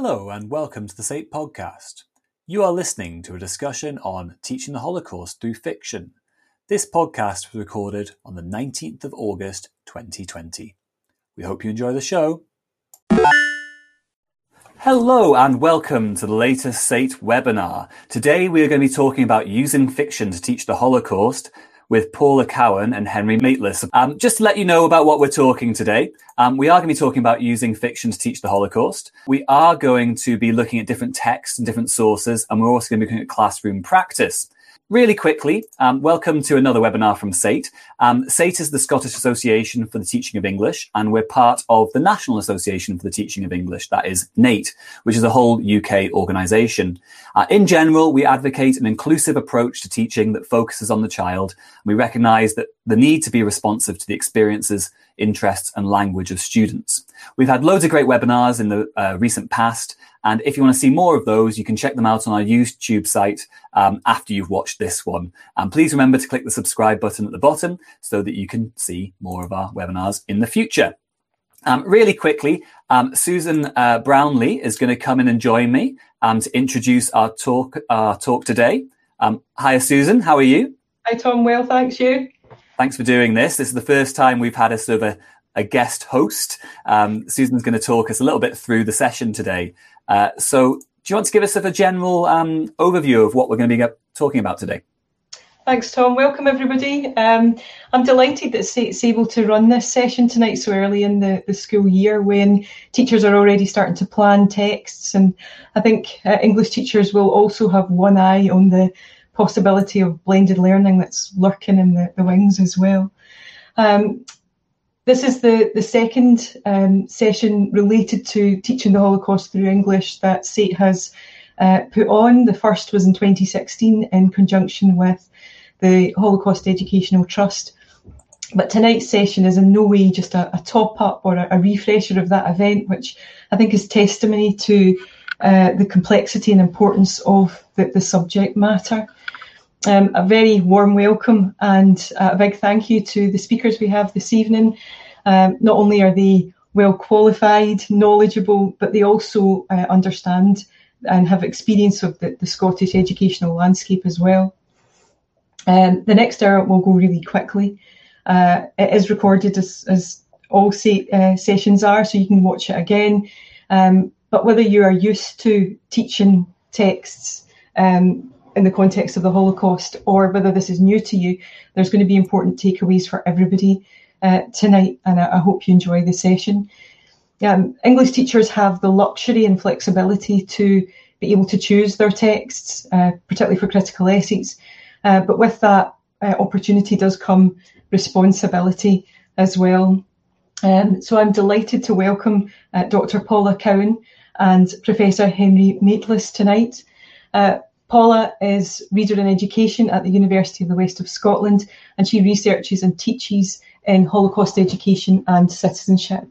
Hello, and welcome to the SATE podcast. You are listening to a discussion on teaching the Holocaust through fiction. This podcast was recorded on the 19th of August 2020. We hope you enjoy the show. Hello, and welcome to the latest SATE webinar. Today, we are going to be talking about using fiction to teach the Holocaust with Paula Cowan and Henry Maitles. Um, just to let you know about what we're talking today, um, we are going to be talking about using fiction to teach the Holocaust. We are going to be looking at different texts and different sources, and we're also going to be looking at classroom practice. Really quickly, um, welcome to another webinar from SATE. Um, SATE is the Scottish Association for the Teaching of English, and we're part of the National Association for the Teaching of English, that is NATE, which is a whole UK organisation. Uh, in general, we advocate an inclusive approach to teaching that focuses on the child. We recognise that the need to be responsive to the experiences, interests, and language of students. We've had loads of great webinars in the uh, recent past, and if you want to see more of those, you can check them out on our YouTube site um, after you've watched this one. And please remember to click the subscribe button at the bottom so that you can see more of our webinars in the future. Um, really quickly, um, Susan uh, Brownlee is going to come in and join me um, to introduce our talk, our talk today. Um, hi, Susan. How are you? Hi, Tom. Well, thanks. You? Thanks for doing this. This is the first time we've had a sort of a, a guest host. Um, Susan's going to talk us a little bit through the session today. Uh, so, do you want to give us a general um, overview of what we're going to be talking about today? Thanks, Tom. Welcome, everybody. Um, I'm delighted that SATE's able to run this session tonight so early in the, the school year when teachers are already starting to plan texts. And I think uh, English teachers will also have one eye on the possibility of blended learning that's lurking in the, the wings as well. Um, this is the, the second um, session related to teaching the Holocaust through English that SATE has uh, put on. The first was in 2016 in conjunction with the Holocaust Educational Trust. But tonight's session is in no way just a, a top up or a, a, refresher of that event, which I think is testimony to uh, the complexity and importance of the, the subject matter. Um, a very warm welcome and a big thank you to the speakers we have this evening. Um, not only are they well qualified, knowledgeable, but they also uh, understand and have experience of the, the Scottish educational landscape as well. Um, the next hour will go really quickly. Uh, it is recorded as, as all se- uh, sessions are, so you can watch it again. Um, but whether you are used to teaching texts um, in the context of the Holocaust, or whether this is new to you, there's going to be important takeaways for everybody uh, tonight, and I, I, hope you enjoy the session. Um, English teachers have the luxury and flexibility to be able to choose their texts, uh, particularly for critical essays. Uh, but with that uh, opportunity does come responsibility as well. Um, so I'm delighted to welcome uh, Dr. Paula Cowan and Professor Henry Maitles tonight. Uh, Paula is Reader in Education at the University of the West of Scotland, and she researches and teaches in Holocaust education and citizenship.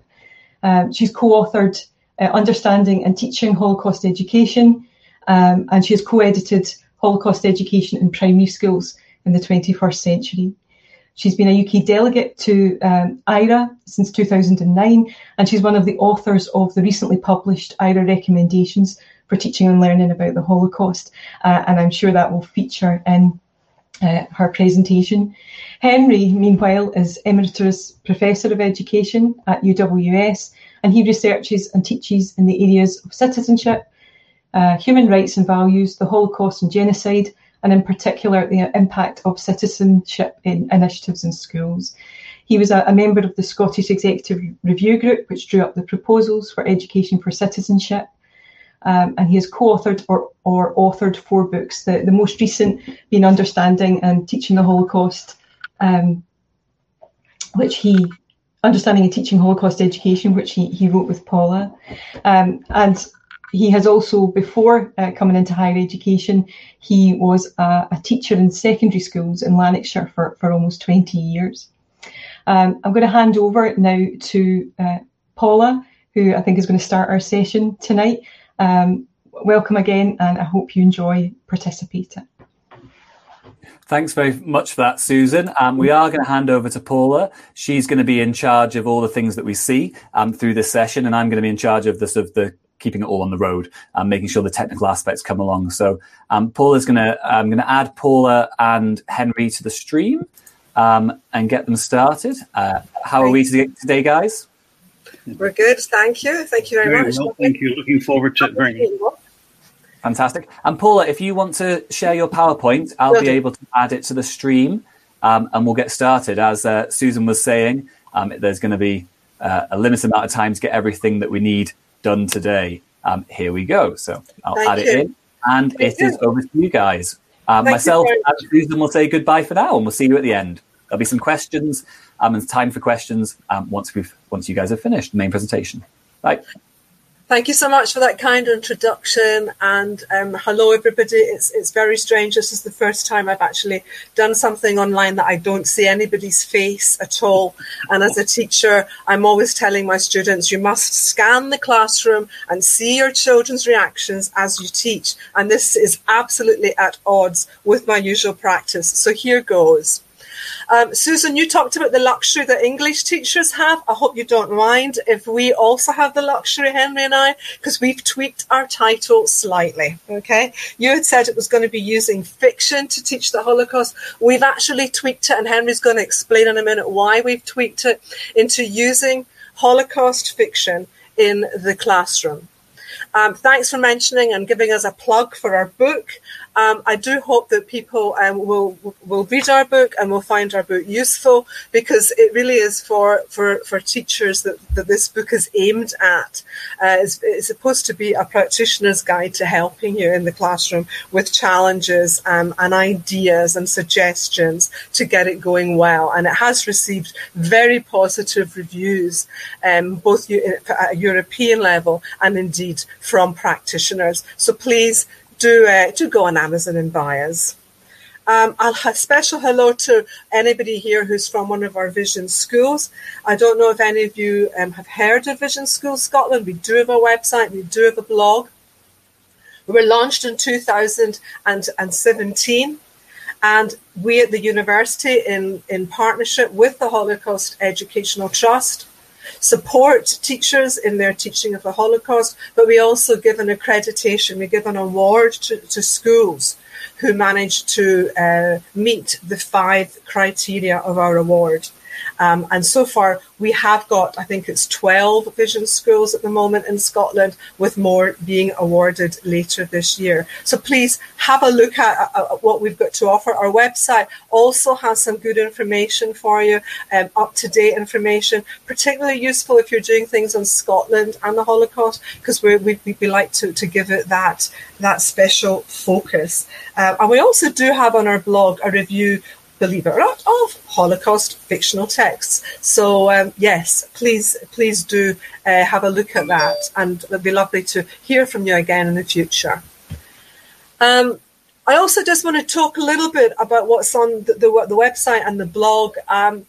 Um, she's co-authored uh, Understanding and Teaching Holocaust Education, um, and she has co-edited Holocaust Education in Primary Schools in the 21st Century. She's been a UK delegate to um, IHRA since 2009, and she's one of the authors of the recently published IHRA recommendations for teaching and learning about the Holocaust, uh, and I'm sure that will feature in uh, her presentation. Henry, meanwhile, is Emeritus Professor of Education at UWS, and he researches and teaches in the areas of citizenship, uh, human rights and values, the Holocaust and genocide, and in particular the impact of citizenship in initiatives in schools. He was a, a member of the Scottish Executive Review Group, which drew up the proposals for education for citizenship. Um, and he has co-authored or, or authored four books. The, the most recent being Understanding and Teaching the Holocaust, um, which he Understanding and Teaching Holocaust Education, which he, he wrote with Paula. Um, and he has also, before uh, coming into higher education, he was a, a, teacher in secondary schools in Lanarkshire for, for almost 20 years. Um, I'm going to hand over now to uh, Paula, who I think is going to start our session tonight. Um, welcome again, and I hope you enjoy participating. Thanks very much for that, Susan. Um, we are going to hand over to Paula. She's going to be in charge of all the things that we see um, through this session, and I'm going to be in charge of the sort of the keeping it all on the road and making sure the technical aspects come along. So um, Paula's going to I'm going to add Paula and Henry to the stream um, and get them started. Uh, how are we today, guys? We're good. Thank you. Thank you very, very much. Well, thank you. Looking forward to it very much. Fantastic. And Paula, if you want to share your PowerPoint, I'll be able to add it to the stream um, and we'll get started. As uh, Susan was saying, um, there's going to be uh, a limited amount of time to get everything that we need done today. Um, here we go. So I'll Thank add you. it in and Thank it you. is over to you guys. Um, myself and Susan will say goodbye for now and we'll see you at the end. There'll be some questions um, and time for questions um, once we've once you guys have finished the main presentation. Bye. Thank you so much for that kind introduction and um, hello everybody. It's it's very strange. This is the first time I've actually done something online that I don't see anybody's face at all. And as a teacher, I'm always telling my students you must scan the classroom and see your children's reactions as you teach. And this is absolutely at odds with my usual practice. So here goes. Um, Susan, you talked about the luxury that English teachers have. I hope you don't mind if we also have the luxury, Henry and I, because we've tweaked our title slightly. Okay. You had said it was going to be using fiction to teach the Holocaust. We've actually tweaked it, and Henry's going to explain in a minute why we've tweaked it into using Holocaust fiction in the classroom. Um, thanks for mentioning and giving us a plug for our book. Um, I do hope that people um, will will read our book and will find our book useful because it really is for for, for teachers that, that this book is aimed at. Uh, it's, it's, supposed to be a practitioner's guide to helping you in the classroom with challenges um, and ideas and suggestions to get it going well. And it has received very positive reviews, um, both at a European level and indeed from practitioners. So please do uh, do go on Amazon and buy us. Um, I'll have special hello to anybody here who's from one of our Vision schools. I don't know if any of you um, have heard of Vision Schools Scotland. We do have a website, we do have a blog. We were launched in 2017, and we at the university, in, in partnership with the Holocaust Educational Trust, support teachers in their teaching of the Holocaust, but we also give an accreditation, we give an award to, to schools who manage to uh, meet the five criteria of our award. Um, and so far, we have got, I think it's 12 vision schools at the moment in Scotland, with more being awarded later this year. So please have a look at, at what we've got to offer. Our website also has some good information for you, um, up to date information, particularly useful if you're doing things on Scotland and the Holocaust, because we, we, like to, to give it that, that special focus. Uh, and we also do have on our blog a review believe it or not, of Holocaust fictional texts. So um, yes, please, please do uh, have a look at that, and it'd be lovely to hear from you again in the future. Um, I also just want to talk a little bit about what's on the, the, the website and the blog. Um,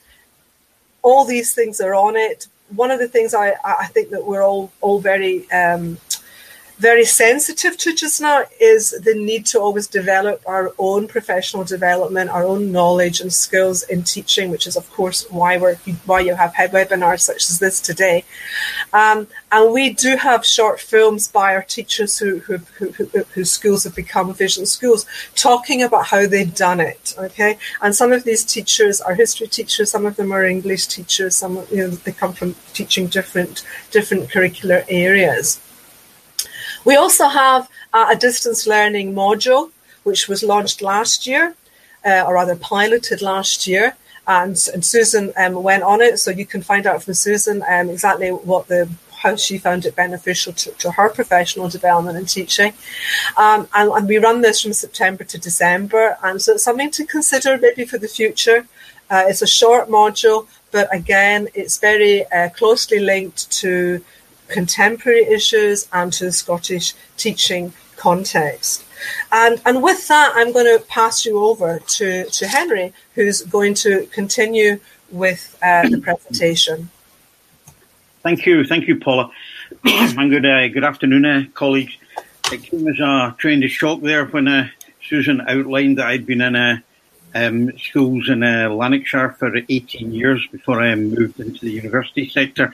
all these things are on it. One of the things I, I think that we're all all very um, very sensitive to just now is the need to always develop our own professional development, our own knowledge and skills in teaching, which is of course why we're why you have webinars such as this today. Um, and we do have short films by our teachers who, who, who, who, whose schools have become vision schools, talking about how they've done it. Okay, and some of these teachers are history teachers, some of them are English teachers, some you know they come from teaching different different curricular areas. We also have uh, a distance learning module, which was launched last year, uh, or rather piloted last year. And, and Susan um, went on it, so you can find out from Susan um, exactly what the how she found it beneficial to, to her professional development and teaching. Um, and, and, we run this from September to December, and so it's something to consider maybe for the future. Uh, it's a short module, but again, it's very uh, closely linked to contemporary issues and to the Scottish teaching context. And, and with that, I'm going to pass you over to, to Henry, who's going to continue with uh, the presentation. Thank you. Thank you, Paula. and good, uh, good afternoon, uh, colleagues. It came as a train to shock there when uh, Susan outlined that I'd been in uh, um, schools in uh, Lanarkshire for 18 years before I moved into the university sector.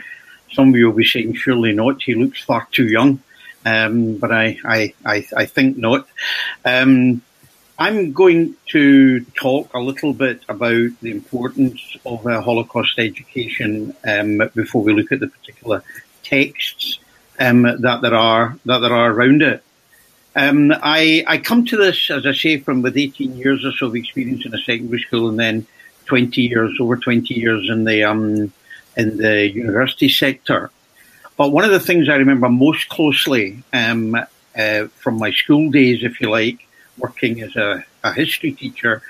Some of you will be saying, surely not, he looks far too young. um, but I, I, I, I, think not. Um, I'm going to talk a little bit about the importance of uh, Holocaust education um, before we look at the particular texts um, that there are that there are around it. Um, I, I come to this, as I say, from with 18 years or so of experience in a secondary school, and then 20 years, over 20 years in the um, in the university sector. But one of the things I remember most closely um, uh, from my school days, if you like, working as a, a, history teacher,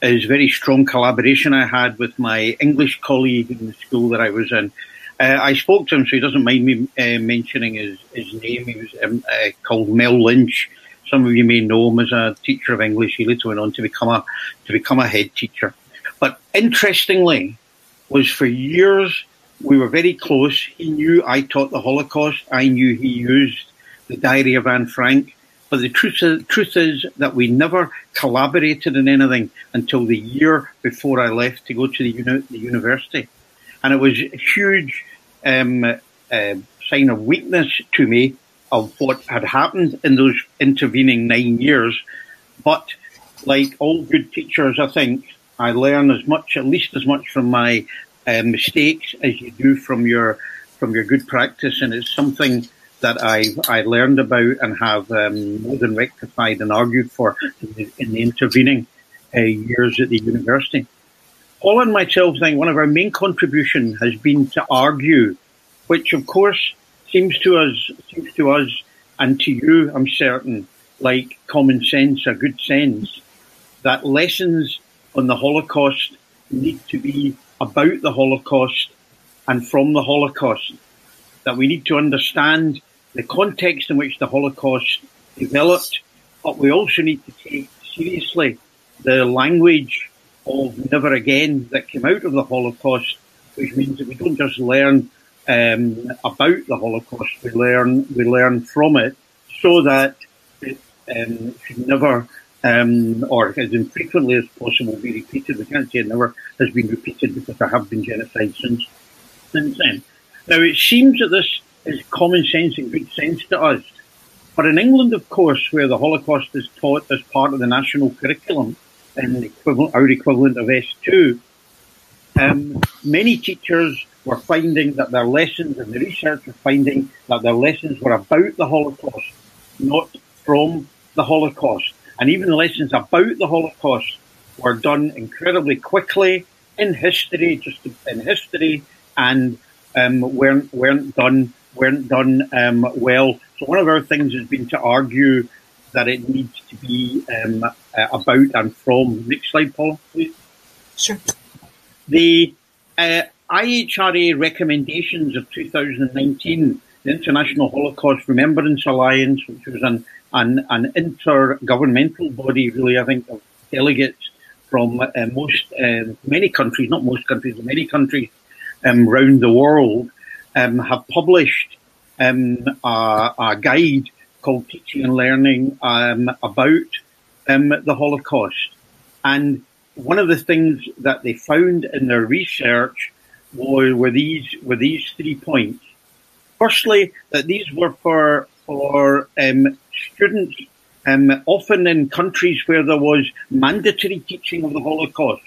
is very strong collaboration I had with my English colleague in the school that I was in. Uh, I spoke to him, so he doesn't mind me uh, mentioning his, his name. He was um, uh, called Mel Lynch. Some of you may know him as a teacher of English. He later went on to become a to become a head teacher. But interestingly, was for years we were very close. He knew I taught the Holocaust. I knew he used the Diary of Anne Frank. But the truth is, truth is that we never collaborated in anything until the year before I left to go to the, uni- the university. And it was a huge um, uh, sign of weakness to me of what had happened in those intervening nine years. But like all good teachers, I think I learn as much, at least as much from my uh, mistakes as you do from your from your good practice, and it's something that I I learned about and have um, more than rectified and argued for in the, in the intervening uh, years at the university. Paul and myself think one of our main contribution has been to argue, which of course seems to us seems to us and to you, I'm certain, like common sense or good sense, that lessons on the Holocaust need to be about the Holocaust and from the Holocaust. That we need to understand the context in which the Holocaust developed, but we also need to take seriously the language of never again that came out of the Holocaust, which means that we don't just learn um, about the Holocaust, we learn we learn from it, so that it um, should never um, or as infrequently as possible be repeated. We can't say it never has been repeated because there have been genocides since, since then. Now, it seems that this is common sense and good sense to us. But in England, of course, where the Holocaust is taught as part of the national curriculum and the equivalent, our equivalent of S2, um, many teachers were finding that their lessons and the research were finding that their lessons were about the Holocaust, not from the Holocaust. And even the lessons about the Holocaust were done incredibly quickly in history, just in history, and um, weren't weren't done weren't done um, well. So one of our things has been to argue that it needs to be um, uh, about and from. Next slide, Paul, please. Sure. The uh, IHRA recommendations of 2019, the International Holocaust Remembrance Alliance, which was an an, an intergovernmental body, really, I think, of delegates from uh, most, uh, many countries, not most countries, but many countries um, around the world, um, have published um, a, a, guide called Teaching and Learning um, about um, the Holocaust. And one of the things that they found in their research were, were these were these three points. Firstly, that these were for for um, students, um, often in countries where there was mandatory teaching of the Holocaust.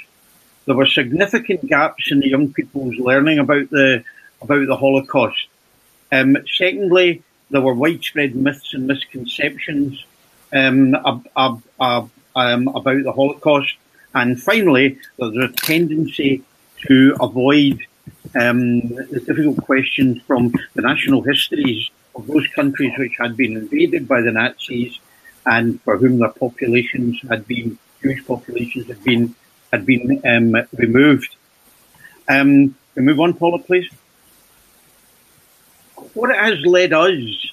There were significant gaps in the young people's learning about the about the Holocaust. Um, secondly, there were widespread myths and misconceptions um, ab, ab, ab, um, about the Holocaust. And finally, there's a tendency to avoid um, the difficult questions from the national histories of those countries which had been invaded by the Nazis and for whom their populations had been Jewish populations had been had been um, removed. Um, we move on, Paula, please. What has led us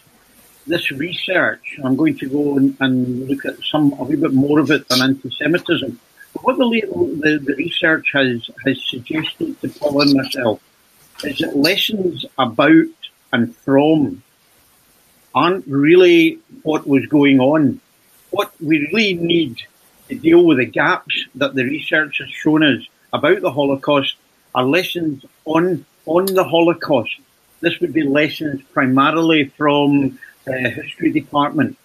this research? I'm going to go and, and look at some a little bit more of it than anti-Semitism. What the, the, the research has has suggested to Paula and myself is that lessons about and from aren't really what was going on. What we really need to deal with the gaps that the research has shown us about the Holocaust are lessons on on the Holocaust. This would be lessons primarily from uh, history department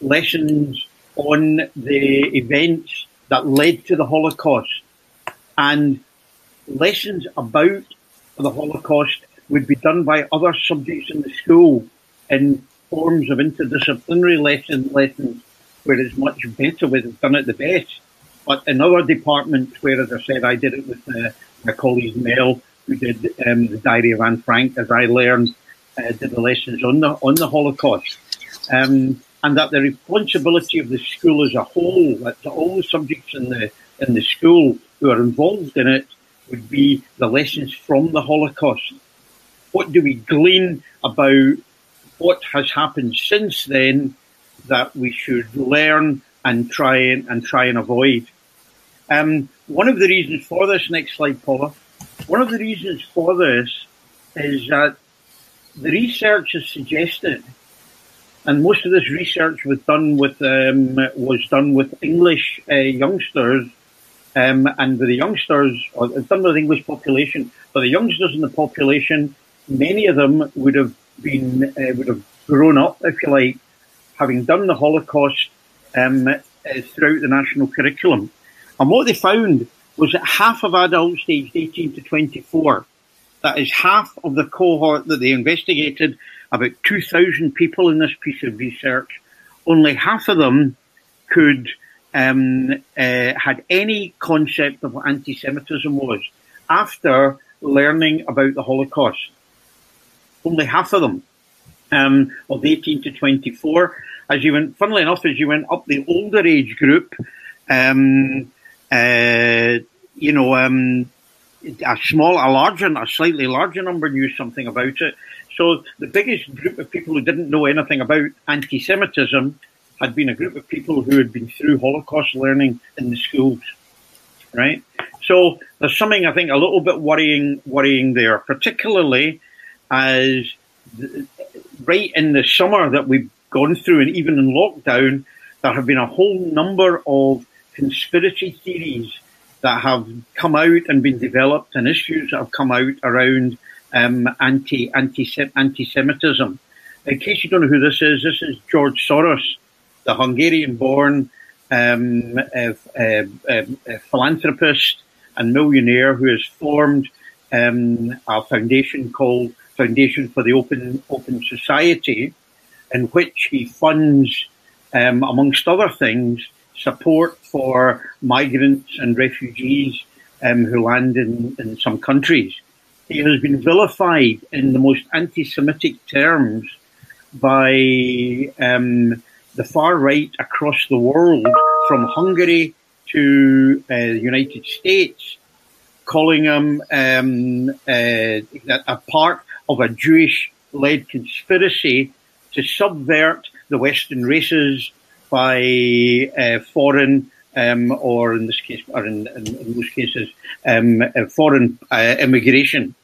lessons on the events that led to the Holocaust and lessons about the Holocaust would be done by other subjects in the school in forms of interdisciplinary lesson, lessons where it's much better, where it's done at the best. But in other departments, where, as I said, I did it with uh, my colleague Mel, who did um, the Diary of Anne Frank, as I learned, uh, did the lessons on the on the Holocaust, um, and that the responsibility of the school as a whole, that all the subjects in the in the school who are involved in it, would be the lessons from the Holocaust. What do we glean about what has happened since then that we should learn and try and, and try and avoid? Um, one of the reasons for this, next slide, Paula, one of the reasons for this is that the research has suggested, and most of this research was done with um, was done with English uh, youngsters, um, and with the youngsters, or done with the English population, but the youngsters in the population, many of them would have been uh, would have grown up, if you like, having done the Holocaust um, uh, throughout the national curriculum. And what they found was that half of adults aged 18 to 24, that is half of the cohort that they investigated, about 2,000 people in this piece of research, only half of them could um, uh, had any concept of what anti-Semitism was after learning about the Holocaust. Only half of them um, of 18 to 24. As you went, funnily enough, as you went up the older age group, um, uh, you know, um, a small, a larger, a slightly larger number knew something about it. So the biggest group of people who didn't know anything about anti-Semitism had been a group of people who had been through Holocaust learning in the schools, right? So there's something I think a little bit worrying, worrying there, particularly as right in the summer that we've gone through, and even in lockdown, there have been a whole number of conspiracy theories that have come out and been developed, and issues that have come out around um, anti anti Semitism. In case you don't know who this is, this is George Soros, the Hungarian-born um, uh, uh, uh, philanthropist and millionaire who has formed um, a foundation called Foundation for the Open Open Society, in which he funds, um, amongst other things, support for migrants and refugees um, who land in, in some countries. He has been vilified in the most anti-Semitic terms by um, the far right across the world, from Hungary to uh, the United States, calling him um, uh, a part of a Jewish-led conspiracy to subvert the Western races by uh, foreign um, or in this case, or in, in, in most cases, um, uh, foreign uh, immigration.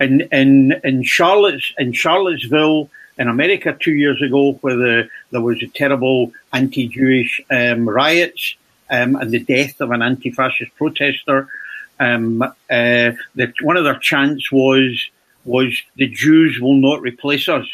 In, in in Charlottes in Charlottesville in America two years ago, where the, there was a terrible anti-Jewish um, riots um, and the death of an anti-fascist protester, um, uh, that one of their chants was was the Jews will not replace us.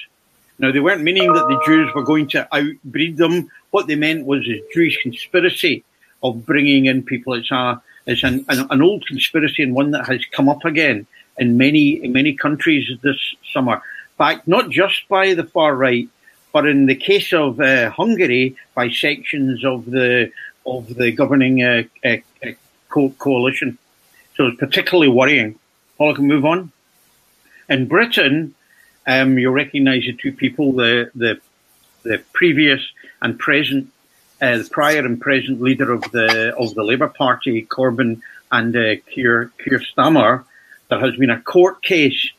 Now they weren't meaning that the Jews were going to outbreed them. What they meant was a Jewish conspiracy of bringing in people. It's a it's an, an, an old conspiracy and one that has come up again in many in many countries this summer. Backed not just by the far right, but in the case of uh, Hungary, by sections of the of the governing uh, uh, uh co- coalition. So it's particularly worrying. Paul, I can move on. In Britain, um, you'll recognise the two people, the the the previous and present, uh, the prior and present leader of the of the Labour Party, Corbyn and uh, Keir Keir Starmer. There has been a court case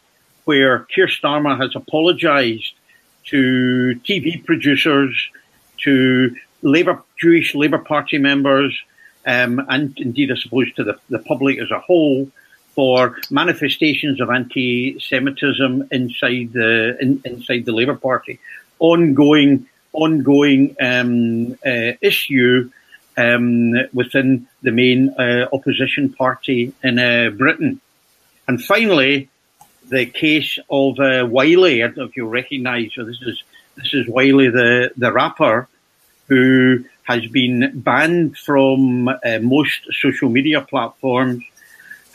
where Keir Starmer has apologised to TV producers, to Labour Jewish Labour Party members, um, and indeed, I suppose, to the, the public as a whole for manifestations of anti-Semitism inside the in, inside the Labour Party, ongoing ongoing um, uh, issue um, within the main uh, opposition party in uh, Britain, and finally, the case of uh, Wiley. I don't know if you recognise. So this is this is Wiley the, the rapper who has been banned from uh, most social media platforms.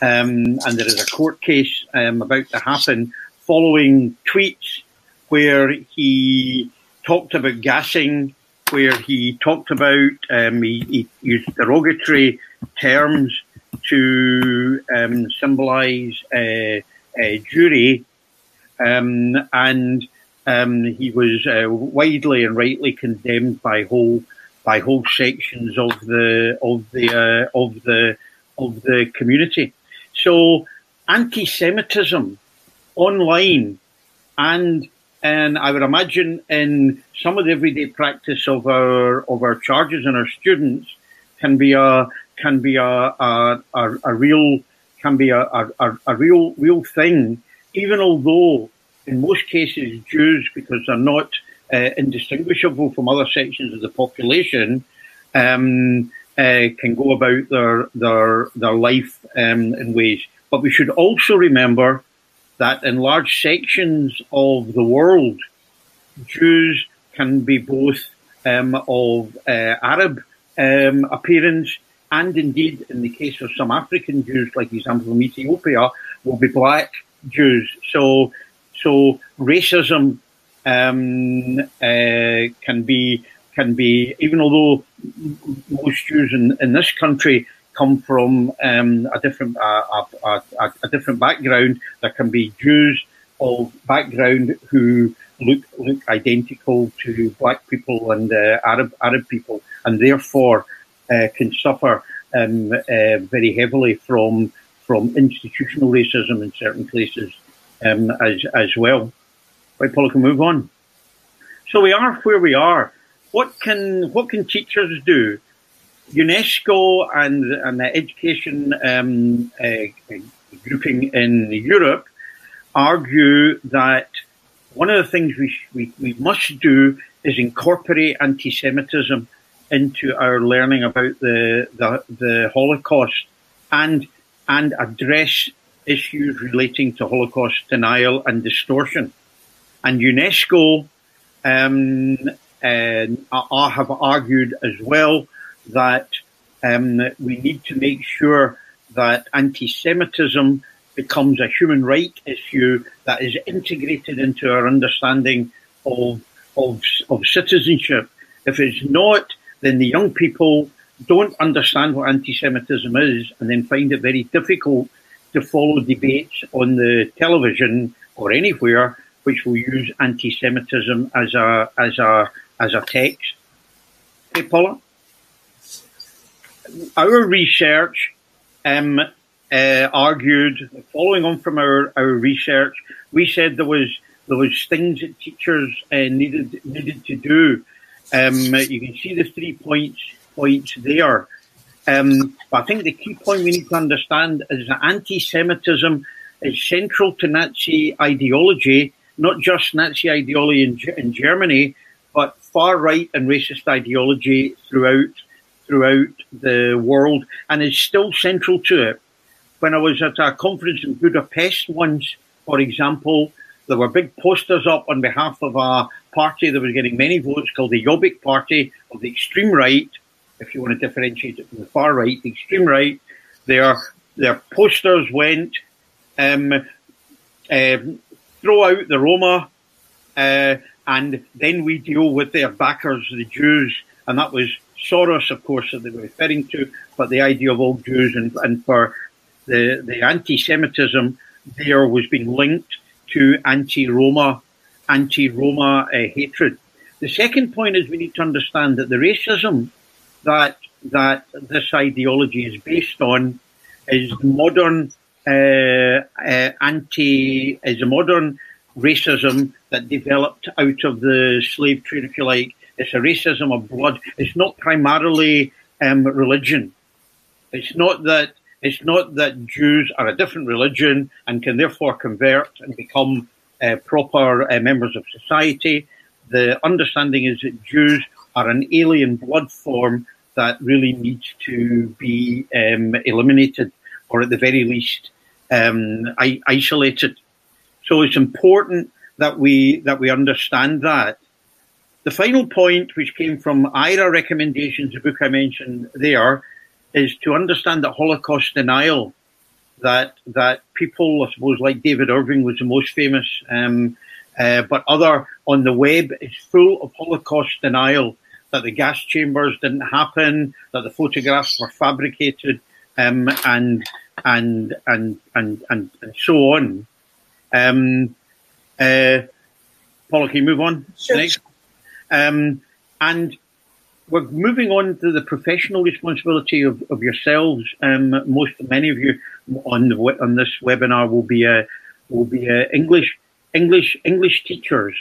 Um, and there is a court case um, about to happen following tweets where he talked about gassing, where he talked about, um, he, he, used derogatory terms to um, symbolise a, uh, Jewry, um, and um, he was uh, widely and rightly condemned by whole by whole sections of the of the uh, of the of the community. So anti-Semitism online and and I would imagine in some of the everyday practice of our of our charges and our students can be a can be a a, a, a real can be a, a, a real real thing, even although in most cases Jews, because they're not uh, indistinguishable from other sections of the population, um, uh, can go about their their their life um, in ways. But we should also remember that in large sections of the world, Jews can be both um, of uh, Arab um, appearance and indeed, in the case of some African Jews, like example from Ethiopia, will be black Jews. So, so racism um, uh, can be can be even although most Jews in, in this country come from um, a different uh, a, a, a, different background, there can be Jews of background who look look identical to black people and uh, Arab Arab people, and therefore uh, can suffer um, uh, very heavily from from institutional racism in certain places um, as as well. Right, Paula, can move on. So we are where we are. What can what can teachers do? UNESCO and and the education um, uh, grouping in Europe argue that one of the things we, we, we must do is incorporate anti-Semitism into our learning about the, the, the Holocaust and, and address issues relating to Holocaust denial and distortion. And UNESCO um, and I have argued as well that um, we need to make sure that anti-Semitism becomes a human right issue that is integrated into our understanding of, of, of citizenship. If it's not, then the young people don't understand what anti-Semitism is and then find it very difficult to follow debates on the television or anywhere which will use anti-Semitism as a as a as a text. Paula, our research um, uh, argued, following on from our, our research, we said there was there was things that teachers uh, needed needed to do um, you can see the three points points there. Um, but I think the key point we need to understand is that anti-Semitism is central to Nazi ideology, not just Nazi ideology in, in Germany, but far right and racist ideology throughout throughout the world, and is still central to it. When I was at a conference in Budapest once, for example, there were big posters up on behalf of a party that was getting many votes called the Jobbik Party of the extreme right. If you want to differentiate it from the far right, the extreme right, their their posters went um, uh, throw out the Roma, uh, and then we deal with their backers, the Jews, and that was Soros, of course, that they were referring to, but the idea of all Jews and, and for the the anti-Semitism there was being linked to anti-Roma, anti-Roma uh, hatred. The second point is we need to understand that the racism that that this ideology is based on is modern uh, uh, anti is a modern racism that developed out of the slave trade, if you like. It's a racism of blood. It's not primarily um, religion. It's not that it's not that Jews are a different religion and can therefore convert and become uh, proper uh, members of society. The understanding is that Jews are an alien blood form that really needs to be um, eliminated or at the very least um, isolated. So it's important that we that we understand that. the final point, which came from IHRA recommendations, the book I mentioned there, is to understand that Holocaust denial, that that people, I suppose, like David Irving was the most famous, um, uh, but other on the web is full of Holocaust denial. That the gas chambers didn't happen, that the photographs were fabricated, um, and, and and and and and so on. Um, uh, Paula, can you move on? Sure. Next. Um, and we're moving on to the professional responsibility of, of yourselves. Um, most, many of you on the, on this webinar will be uh, will be uh, English English English teachers,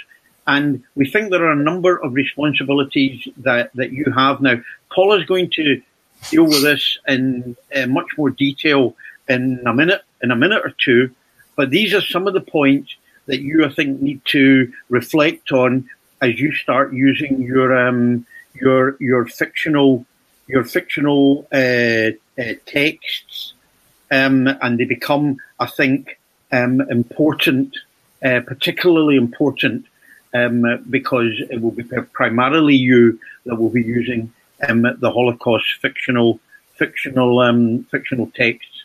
and we think there are a number of responsibilities that that you have now. Paul is going to deal with this in uh, much more detail in a minute in a minute or two, but these are some of the points that you I think need to reflect on as you start using your um, your your fictional your fictional uh, uh, texts, um, and they become, I think, um, important, uh, particularly important, um, because it will be primarily you that will be using um, the Holocaust fictional fictional um, fictional texts.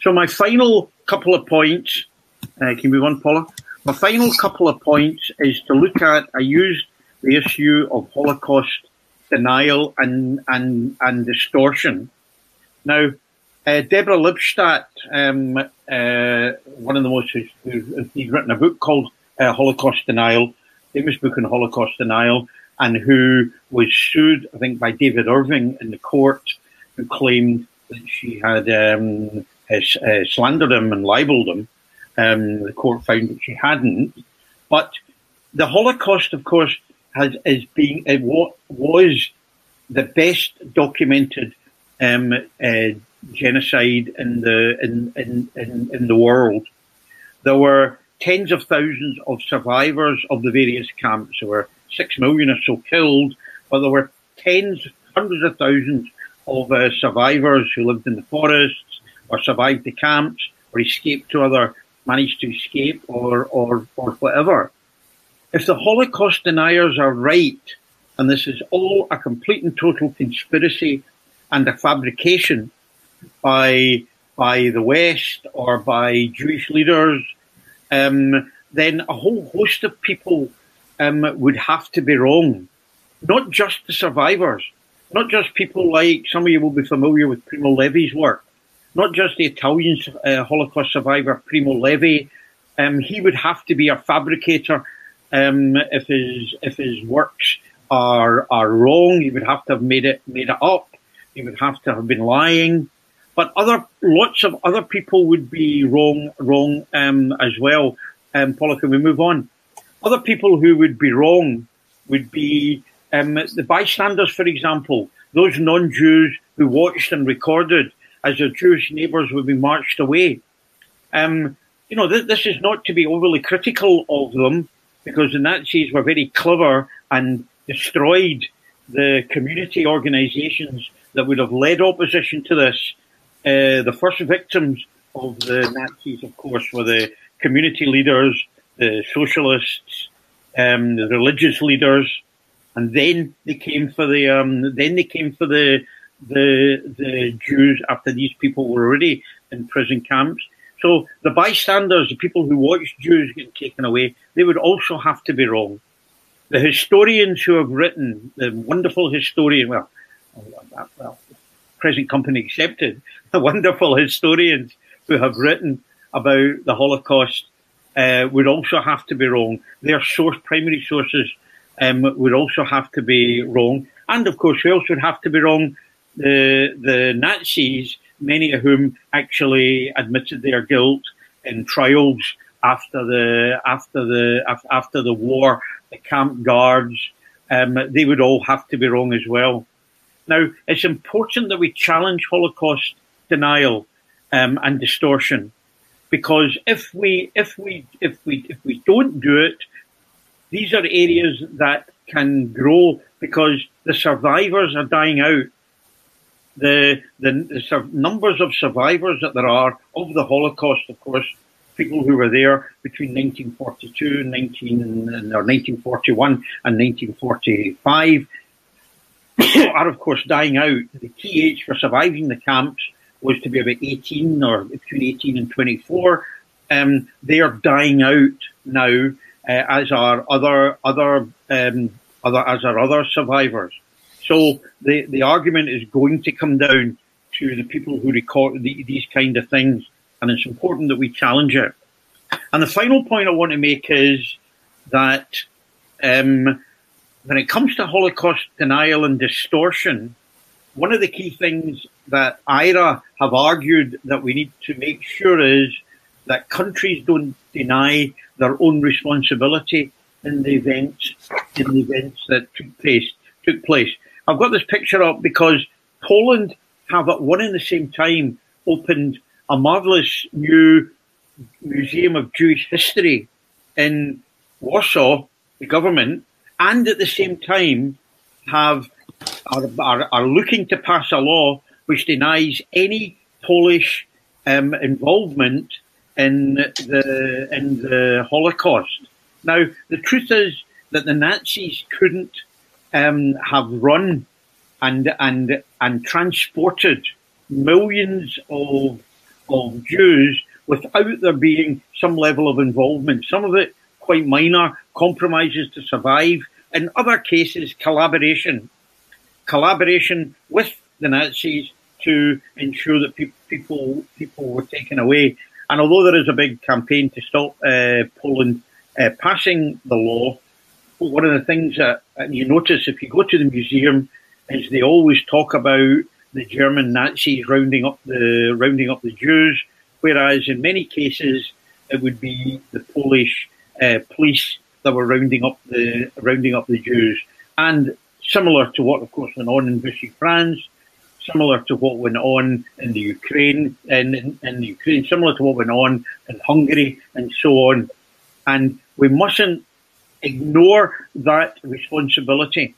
So my final couple of points. Uh, can you move on, Paula? My final couple of points is to look at. I used the issue of Holocaust denial and and and distortion. Now, uh, Deborah Lipstadt, um, uh, one of the most, he's written a book called uh, Holocaust Denial, famous book on Holocaust denial, and who was sued, I think, by David Irving in the court, who claimed that she had um, uh, slandered him and libeled him. Um, the court found that she hadn't. But the Holocaust, of course, has is being what was the best documented um, uh, genocide in the in, in, in, in the world. There were tens of thousands of survivors of the various camps. There were six million or so killed, but there were tens, hundreds of thousands of uh, survivors who lived in the forests or survived the camps or escaped to other, managed to escape or, or, or whatever. If the Holocaust deniers are right, and this is all a complete and total conspiracy and a fabrication by by the West or by Jewish leaders, um, then a whole host of people um, would have to be wrong. Not just the survivors, not just people like some of you will be familiar with Primo Levi's work, not just the Italian uh, Holocaust survivor Primo Levi. Um, he would have to be a fabricator um, if his if his works are are wrong, he would have to have made it made it up. He would have to have been lying. But other lots of other people would be wrong wrong um, as well. Um, Paula, can we move on? Other people who would be wrong would be um, the bystanders, for example, those non-Jews who watched and recorded as their Jewish neighbours would be marched away. Um, you know, th- this is not to be overly critical of them because the Nazis were very clever and destroyed the community organizations that would have led opposition to this. Uh, the first victims of the Nazis, of course, were the community leaders, the socialists, um, the religious leaders, and then they came for the um, then they came for the the the Jews after these people were already in prison camps. So the bystanders, the people who watched Jews getting taken away, they would also have to be wrong. The historians who have written, the wonderful historian, well, well, present company accepted, the wonderful historians who have written about the Holocaust uh, would also have to be wrong. Their source, primary sources um, would also have to be wrong. And of course, who else would have to be wrong? The, the Nazis many of whom actually admitted their guilt in trials after the after the after the war. The camp guards, um, they would all have to be wrong as well. Now, it's important that we challenge Holocaust denial um, and distortion, because if we if we if we if we don't do it, these are areas that can grow because the survivors are dying out the, the, numbers of survivors that there are of the Holocaust, of course, people who were there between 1942 19, or 1941 and 1945 are, of course, dying out. The key age for surviving the camps was to be about 18 or between 18 and 24. Um, they are dying out now, uh, as are other other um, other as are other survivors. So the the argument is going to come down to the people who record the, these kind of things, and it's important that we challenge it. And the final point I want to make is that um, when it comes to Holocaust denial and distortion, one of the key things that IHRA have argued that we need to make sure is that countries don't deny their own responsibility in the events in the events that took place took place. I've got this picture up because Poland have at one and the same time opened a marvelous new museum of Jewish history in Warsaw, the government, and at the same time have are, are, are looking to pass a law which denies any Polish um, involvement in the in the Holocaust. Now, the truth is that the Nazis couldn't um, have run and and and transported millions of of Jews without there being some level of involvement. Some of it quite minor compromises to survive. In other cases, collaboration, collaboration with the Nazis to ensure that pe- people people were taken away. And although there is a big campaign to stop uh, Poland uh, passing the law, one of the things that you notice if you go to the museum is they always talk about the German Nazis rounding up the rounding up the Jews, whereas in many cases it would be the Polish uh, police that were rounding up the rounding up the Jews, and similar to what, of course, went on in Vichy France, similar to what went on in the Ukraine, in, in, in the Ukraine, similar to what went on in Hungary, and so on. And we mustn't ignore that responsibility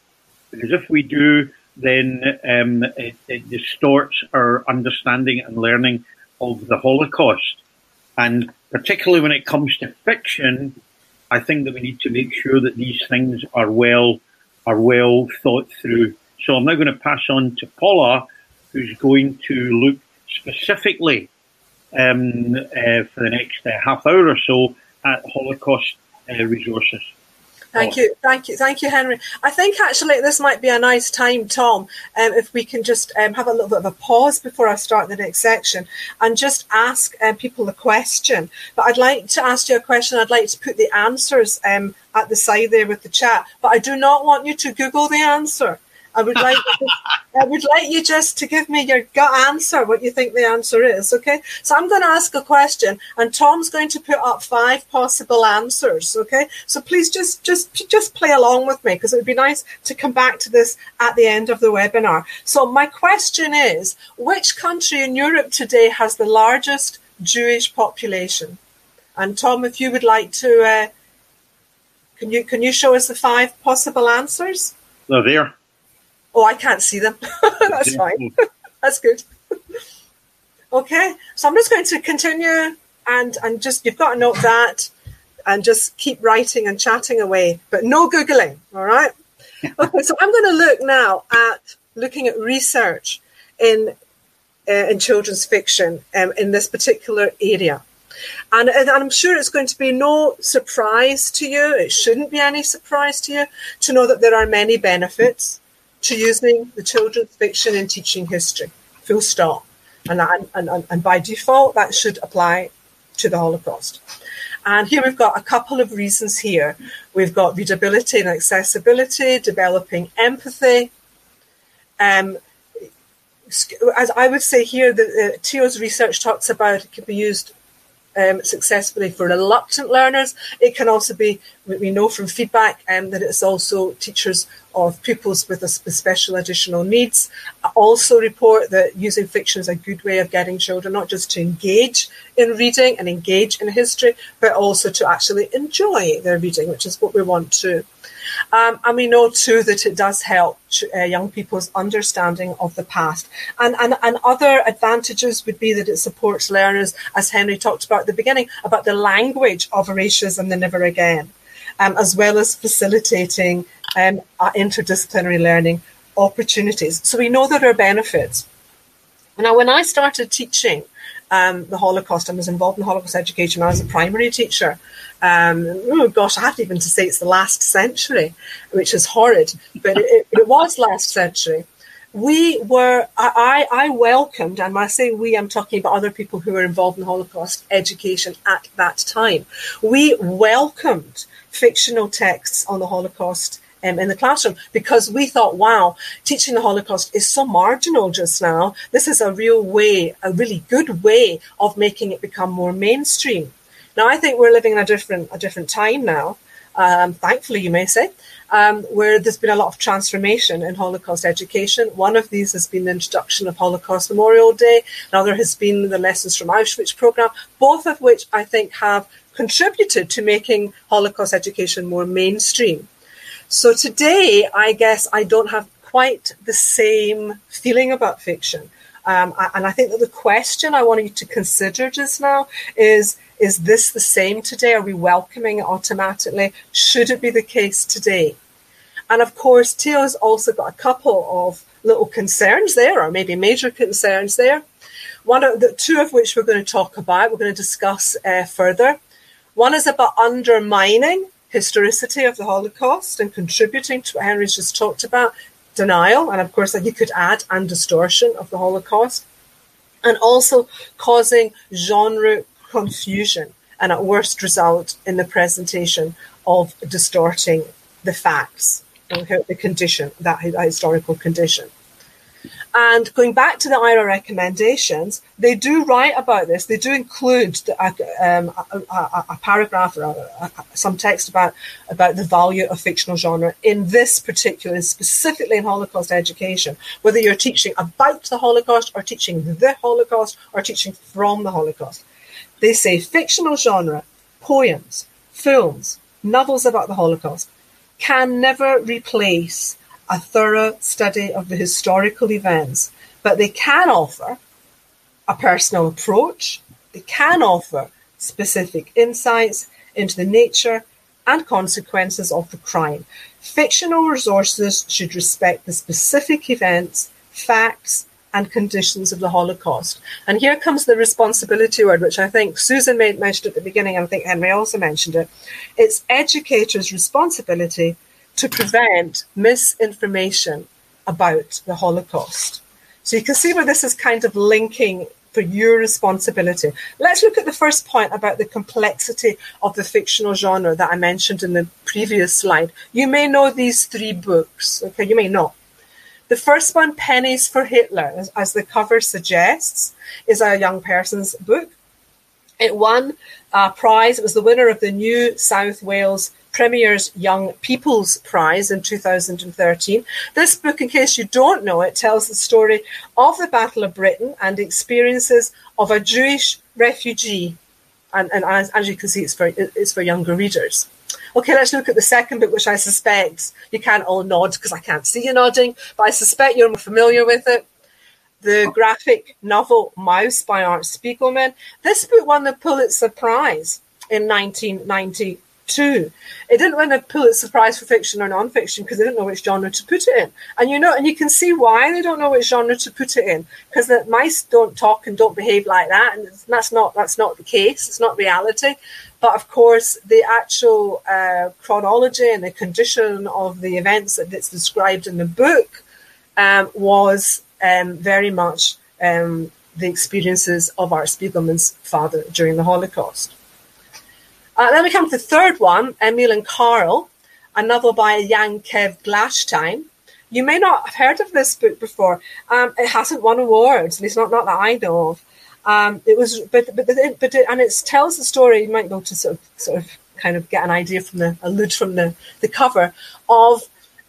because if we do, then um, it, it, distorts our understanding and learning of the Holocaust. And particularly when it comes to fiction, I think that we need to make sure that these things are well are well thought through. So I'm now going to pass on to Paula, who's going to look specifically um, uh, for the next uh, half hour or so at Holocaust uh, resources. Thank you, thank you, thank you, Henry. I think actually this might be a nice time, Tom, um, if we can just um, have a little bit of a pause before I start the next section and just ask uh, people a question. But I'd like to ask you a question. I'd like to put the answers um, at the side there with the chat, but I do not want you to Google the answer. I would like I would like you just to give me your gut answer, what you think the answer is. Okay, so I'm going to ask a question, and Tom's going to put up five possible answers. Okay, so please just just just play along with me because it would be nice to come back to this at the end of the webinar. So my question is: Which country in Europe today has the largest Jewish population? And Tom, if you would like to, uh, can you can you show us the five possible answers? They're there. Oh, I can't see them. That's fine. That's good. okay, so I'm just going to continue and and just you've got to note that and just keep writing and chatting away, but no googling. All right. Okay, so I'm going to look now at looking at research in uh, in children's fiction um, in this particular area. And, and, I'm sure it's going to be no surprise to you, it shouldn't be any surprise to you to know that there are many benefits to using the children's fiction in teaching history, full stop. And, and, and, and by default, that should apply to the Holocaust. And here we've got a couple of reasons here. We've got readability and accessibility, developing empathy. Um, as I would say here, the, uh, Theo's research talks about it can be used um, successfully for reluctant learners. It can also be, we know from feedback um, that it's also teachers of pupils with, a, special additional needs. Also report that using fiction is a good way of getting children not just to engage in reading and engage in history, but also to actually enjoy their reading, which is what we want to. Um, and we know too that it does help uh, young people's understanding of the past. And, and, and other advantages would be that it supports learners, as Henry talked about at the beginning, about the language of Horatius and the Never Again, um, as well as facilitating um, interdisciplinary learning opportunities. So we know there are benefits. Now, when I started teaching um, the Holocaust and was involved in Holocaust education I was a primary teacher, um, oh gosh, I have even to say it's the last century, which is horrid, but it, it was last century. We were, I, I welcomed, and when I say we, I'm talking about other people who were involved in Holocaust education at that time. We welcomed fictional texts on the Holocaust um, in the classroom because we thought, wow, teaching the Holocaust is so marginal just now. This is a real way, a really good way of making it become more mainstream. Now, I think we're living in a different a different time now. Um, thankfully, you may say, um, where there's been a lot of transformation in Holocaust education. One of these has been the introduction of Holocaust Memorial Day. Another has been the Lessons from Auschwitz program, both of which I think have contributed to making Holocaust education more mainstream. So today, I guess I don't have quite the same feeling about fiction. Um, and I think that the question I want you to consider just now is is this the same today? Are we welcoming it automatically? Should it be the case today? And of course, Theo's also got a couple of little concerns there, or maybe major concerns there. One of the two of which we're going to talk about, we're going to discuss uh, further. One is about undermining historicity of the Holocaust and contributing to what Henry's just talked about, denial, and of course, you could add, and distortion of the Holocaust, and also causing genre confusion and at worst result in the presentation of distorting the facts, the condition, that historical condition. And going back to the IHRA recommendations, they do write about this. They do include the, um, a, a, a, paragraph or a, some text about, about the value of fictional genre in this particular, specifically in Holocaust education, whether you're teaching about the Holocaust or teaching the Holocaust or teaching from the Holocaust. They say fictional genre, poems, films, novels about the Holocaust can never replace a thorough study of the historical events, but they can offer a personal approach, they can offer specific insights into the nature and consequences of the crime. Fictional resources should respect the specific events, facts, and conditions of the Holocaust. And here comes the responsibility word, which I think Susan made, mentioned at the beginning, and I think Henry also mentioned it. It's educators' responsibility to prevent misinformation about the Holocaust. So you can see where this is kind of linking for your responsibility. Let's look at the first point about the complexity of the fictional genre that I mentioned in the previous slide. You may know these three books, okay? You may not. The first one, Pennies for Hitler, as, the cover suggests, is a young person's book. It won a prize. It was the winner of the New South Wales Premier's Young People's Prize in 2013. This book, in case you don't know it, tells the story of the Battle of Britain and experiences of a Jewish refugee. And, and as, as, you can see, it's for, it's for younger readers. Okay, let's look at the second book, which I suspect you can't all nod because I can't see you nodding, but I suspect you're more familiar with it. The graphic novel Maus by Art Spiegelman. This book won the Pulitzer Prize in 1990 Two, it didn't win a Pulitzer Prize for fiction or nonfiction because they didn't know which genre to put it in. And you know, and you can see why they don't know which genre to put it in because the mice don't talk and don't behave like that, and that's not that's not the case. It's not reality. But of course, the actual uh, chronology and the condition of the events that it's described in the book um, was um, very much um, the experiences of Art Spiegelman's father during the Holocaust. Uh, then we come to the third one, Emil and Karl, a novel by Yankev Glatshteyn. You may not have heard of this book before. Um, it hasn't won awards, at least not, not that I know of. Um, it was, but but but it, and it tells the story. You might be able to sort of sort of kind of get an idea from the allude from the the cover of.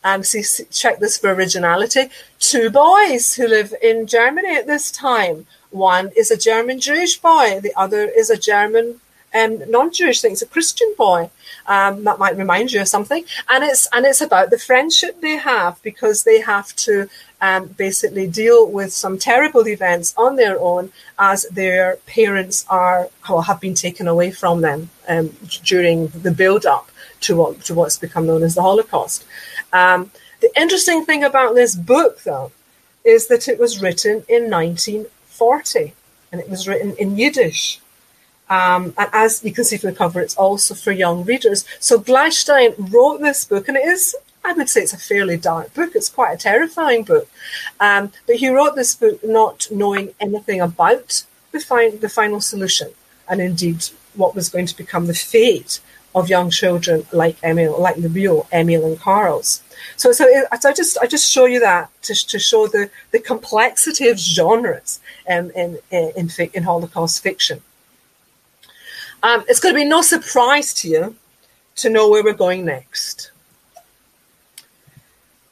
Um, see, check this for originality. Two boys who live in Germany at this time. One is a German Jewish boy. The other is a German um, non-Jewish thing. It's a Christian boy. Um, that might remind you of something. And it's and it's about the friendship they have because they have to um, basically deal with some terrible events on their own as their parents are or have been taken away from them um, during the build-up to what to what's become known as the Holocaust. Um, the interesting thing about this book, though, is that it was written in 1940 and it was written in Yiddish. Um, and as you can see from the cover, it's also for young readers. So Glatshteyn wrote this book, and it is, I would say, it's a fairly dark book. It's quite a terrifying book. Um, but he wrote this book not knowing anything about the, fi- the final solution, and indeed what was going to become the fate of young children like Emil, like the real Emil, and Carls. So, so, I just I just show you that to, to show the, the complexity of genres um, in, in in Holocaust fiction. Um, it's going to be no surprise to you to know where we're going next.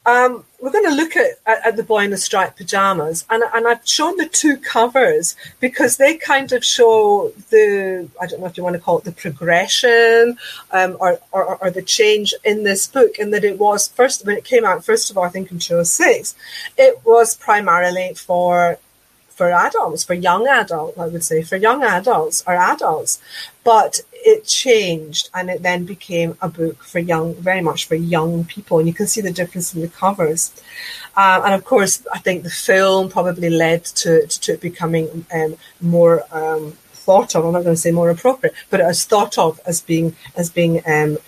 Um, we're going to look at, at, at, the boy in the striped pajamas, and, and I've shown the two covers because they kind of show the I don't know if you want to call it the progression um, or, or, or the change in this book, in that it was first when it came out. First of all, I think in 2006, it was primarily for for adults, for young adults, I would say, for young adults or adults. But it changed and it then became a book for young, very much for young people. And you can see the difference in the covers. Um, and of course, I think the film probably led to, to, to it becoming um, more um, thought of. I'm not going to say more appropriate, but it was thought of as being as being um,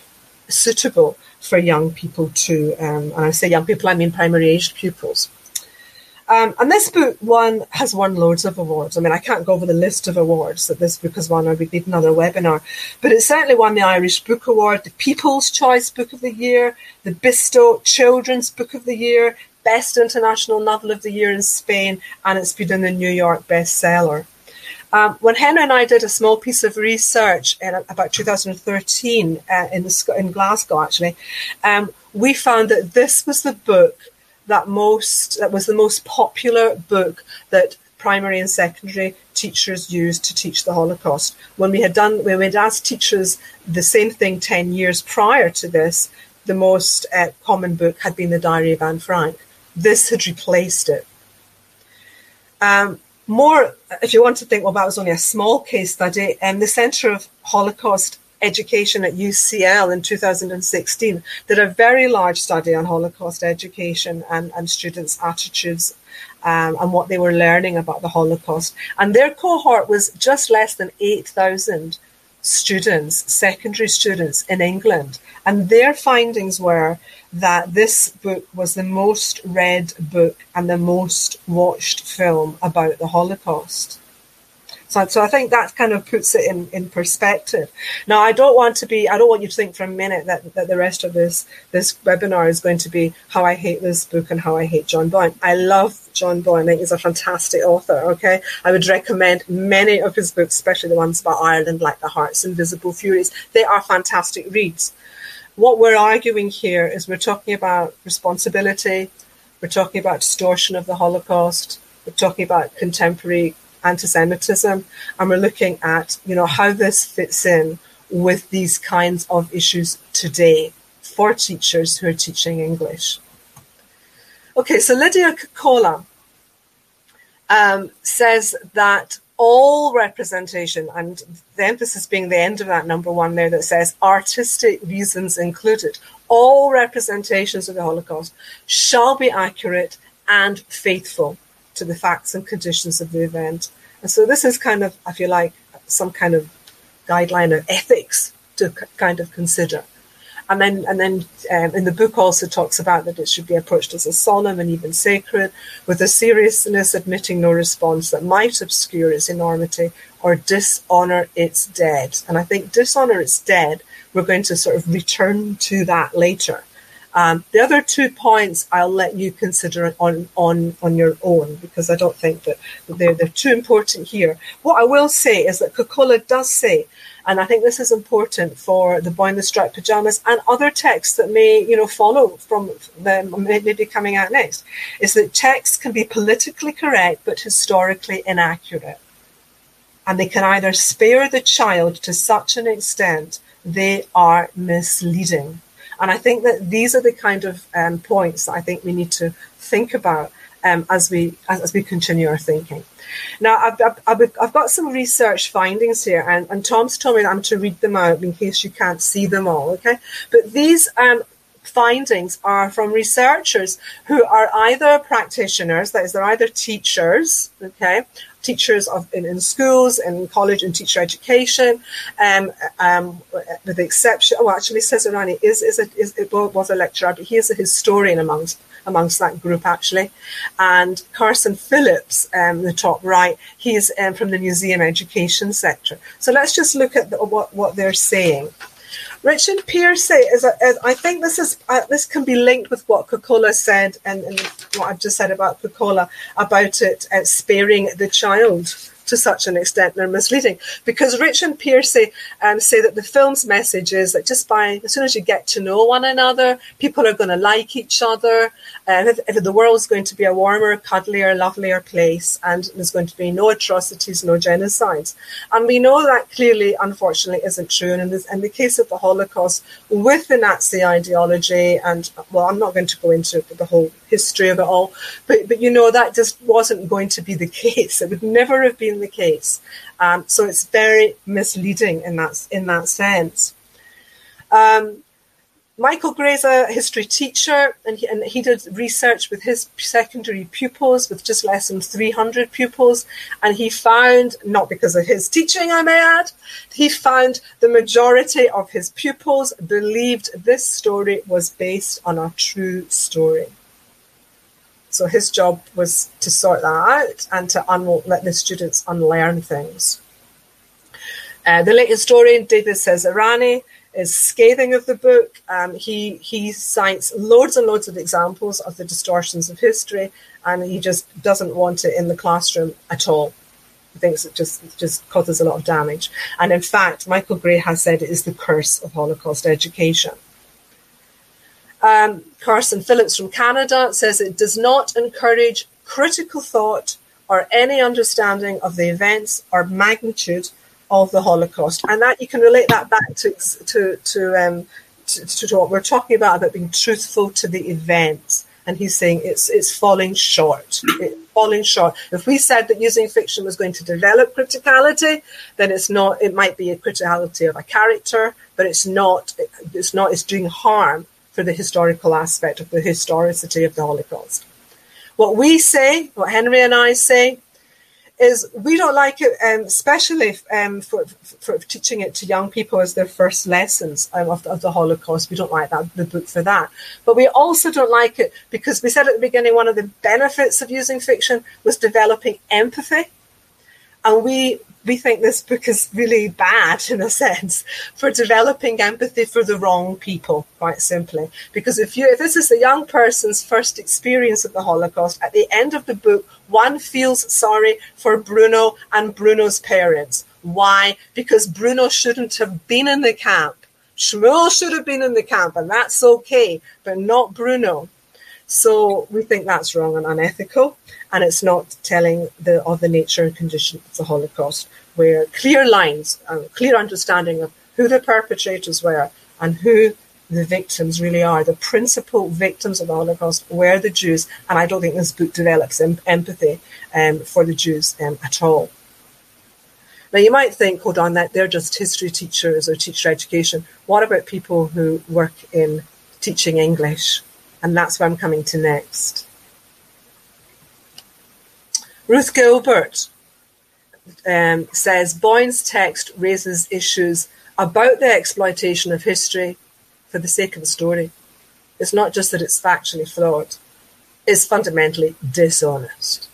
suitable for young people too. Um, and I say young people, I mean primary aged pupils. Um, and this book one has won loads of awards. I mean, I can't go over the list of awards that this book has won, or we'd need another webinar. But it certainly won the Irish Book Award, the People's Choice Book of the Year, the Bisto Children's Book of the Year, Best International Novel of the Year in Spain, and it's been in the New York bestseller. Um, when Henry and I did a small piece of research in about 2013 uh, in, the, in Glasgow, actually, um, we found that this was the book that most that was the most popular book that primary and secondary teachers used to teach the Holocaust. When we had done when we had asked teachers the same thing ten years prior to this, the most uh, common book had been the Diary of Anne Frank. This had replaced it. Um, more, if you want to think, well, that was only a small case study, and the Centre of Holocaust education at UCL in 2016 did a very large study on Holocaust education and, and students' attitudes um, and what they were learning about the Holocaust. And their cohort was just less than 8,000 students, secondary students in England. And their findings were that this book was the most read book and the most watched film about the Holocaust. So, so I think that kind of puts it in, in perspective. Now, I don't want to be, I don't want you to think for a minute that, that the rest of this, this webinar is going to be how I hate this book and how I hate John Boyne. I love John Boyne. He's a fantastic author. Okay. I would recommend many of his books, especially the ones about Ireland, like The Heart's Invisible Furies. They are fantastic reads. What we're arguing here is we're talking about responsibility. We're talking about distortion of the Holocaust. We're talking about contemporary anti-Semitism, and we're looking at you know how this fits in with these kinds of issues today for teachers who are teaching English. Okay, so Lydia Kokkola um, says that all representation, and the emphasis being the end of that number one there that says artistic reasons included, all representations of the Holocaust shall be accurate and faithful to the facts and conditions of the event. And so this is kind of, I feel like, some kind of guideline of ethics to kind of consider. And then, and then, um, in the book also talks about that it should be approached as a solemn and even sacred, with a seriousness admitting no response that might obscure its enormity or dishonor its dead. And I think dishonor its dead. We're going to sort of return to that later. Um, the other two points I'll let you consider on, on, on your own because I don't think that they're, they're too important here. What I will say is that Kokkola does say, and I think this is important for the boy in the striped pajamas and other texts that may, you know, follow from them, maybe coming out next, is that texts can be politically correct but historically inaccurate. and they can either spare the child to such an extent they are misleading. And I think that these are the kind of um, points that I think we need to think about um, as we as, as, we continue our thinking. Now, I've, I've, I've, got some research findings here, and, and Tom's told me that I'm to read them out in case you can't see them all. Okay, but these um, findings are from researchers who are either practitioners, that is, they're either teachers, okay, teachers of in, in schools and college and teacher education, um, um, with the exception. Oh, actually, Cesarani is is a is, it was a lecturer, but he is a historian amongst amongst that group actually. And Carson Phillips, um, the top right, he's um, from the museum education sector. So let's just look at the, what what they're saying. Richard Pearcey is, a, is I think this is uh, this can be linked with what Kekkola said and, and, what I've just said about Kekkola about it uh, sparing the child to such an extent they're misleading. Because Rich and Pearcey um, say that the film's message is that just by as soon as you get to know one another, people are going to like each other. And if, if the world's going to be a warmer, cuddlier, lovelier place, and there's going to be no atrocities, no genocides. And we know that clearly, unfortunately, isn't true. And in, this, in the case of the Holocaust, with the Nazi ideology, and well, I'm not going to go into the whole history of it all, but but you know that just wasn't going to be the case. It would never have been the case. Um, so it's very misleading in that in that sense. Um, Michael Gray's a history teacher, and he, and he did research with his secondary pupils, with just less than 300 pupils. And he found, not because of his teaching, I may add, he found the majority of his pupils believed this story was based on a true story. So his job was to sort that out and to un- let the students unlearn things. Uh, the late historian David Cesarani is scathing of the book. Um, he he cites loads and loads of examples of the distortions of history, and he just doesn't want it in the classroom at all. He thinks it just just causes a lot of damage. And in fact, Michael Gray has said it is the curse of Holocaust education. Um, Carson Phillips from Canada says it does not encourage critical thought or any understanding of the events or magnitude of the Holocaust, and that you can relate that back to to to, um, to, to what we're talking about about being truthful to the events. And he's saying it's it's falling short. It's falling short. If we said that using fiction was going to develop criticality, then it's not. It might be a criticality of a character, but it's not. It's not. It's doing harm for the historical aspect of the historicity of the Holocaust. What we say, what Henry and I say, is we don't like it, um, especially um, for, for, teaching it to young people as their first lessons um, of, the, of, the, Holocaust. We don't like that the book for that. But we also don't like it because we said at the beginning one of the benefits of using fiction was developing empathy. And we we think this book is really bad in a sense for developing empathy for the wrong people, quite simply. Because if you if this is the young person's first experience of the Holocaust, at the end of the book, one feels sorry for Bruno and Bruno's parents. Why? Because Bruno shouldn't have been in the camp. Shmuel should have been in the camp, and that's okay, but not Bruno. So we think that's wrong and unethical, and it's not telling the of the nature and condition of the Holocaust, where clear lines and clear understanding of who the perpetrators were and who the victims really are. The principal victims of the Holocaust were the Jews, and I don't think this book develops em- empathy um, for the Jews um, at all. Now, you might think, hold on, that they're just history teachers or teacher education. What about people who work in teaching English and that's where I'm coming to next. Ruth Gilbert um, says Boyne's text raises issues about the exploitation of history for the sake of the story. It's not just that it's factually flawed, it's fundamentally dishonest.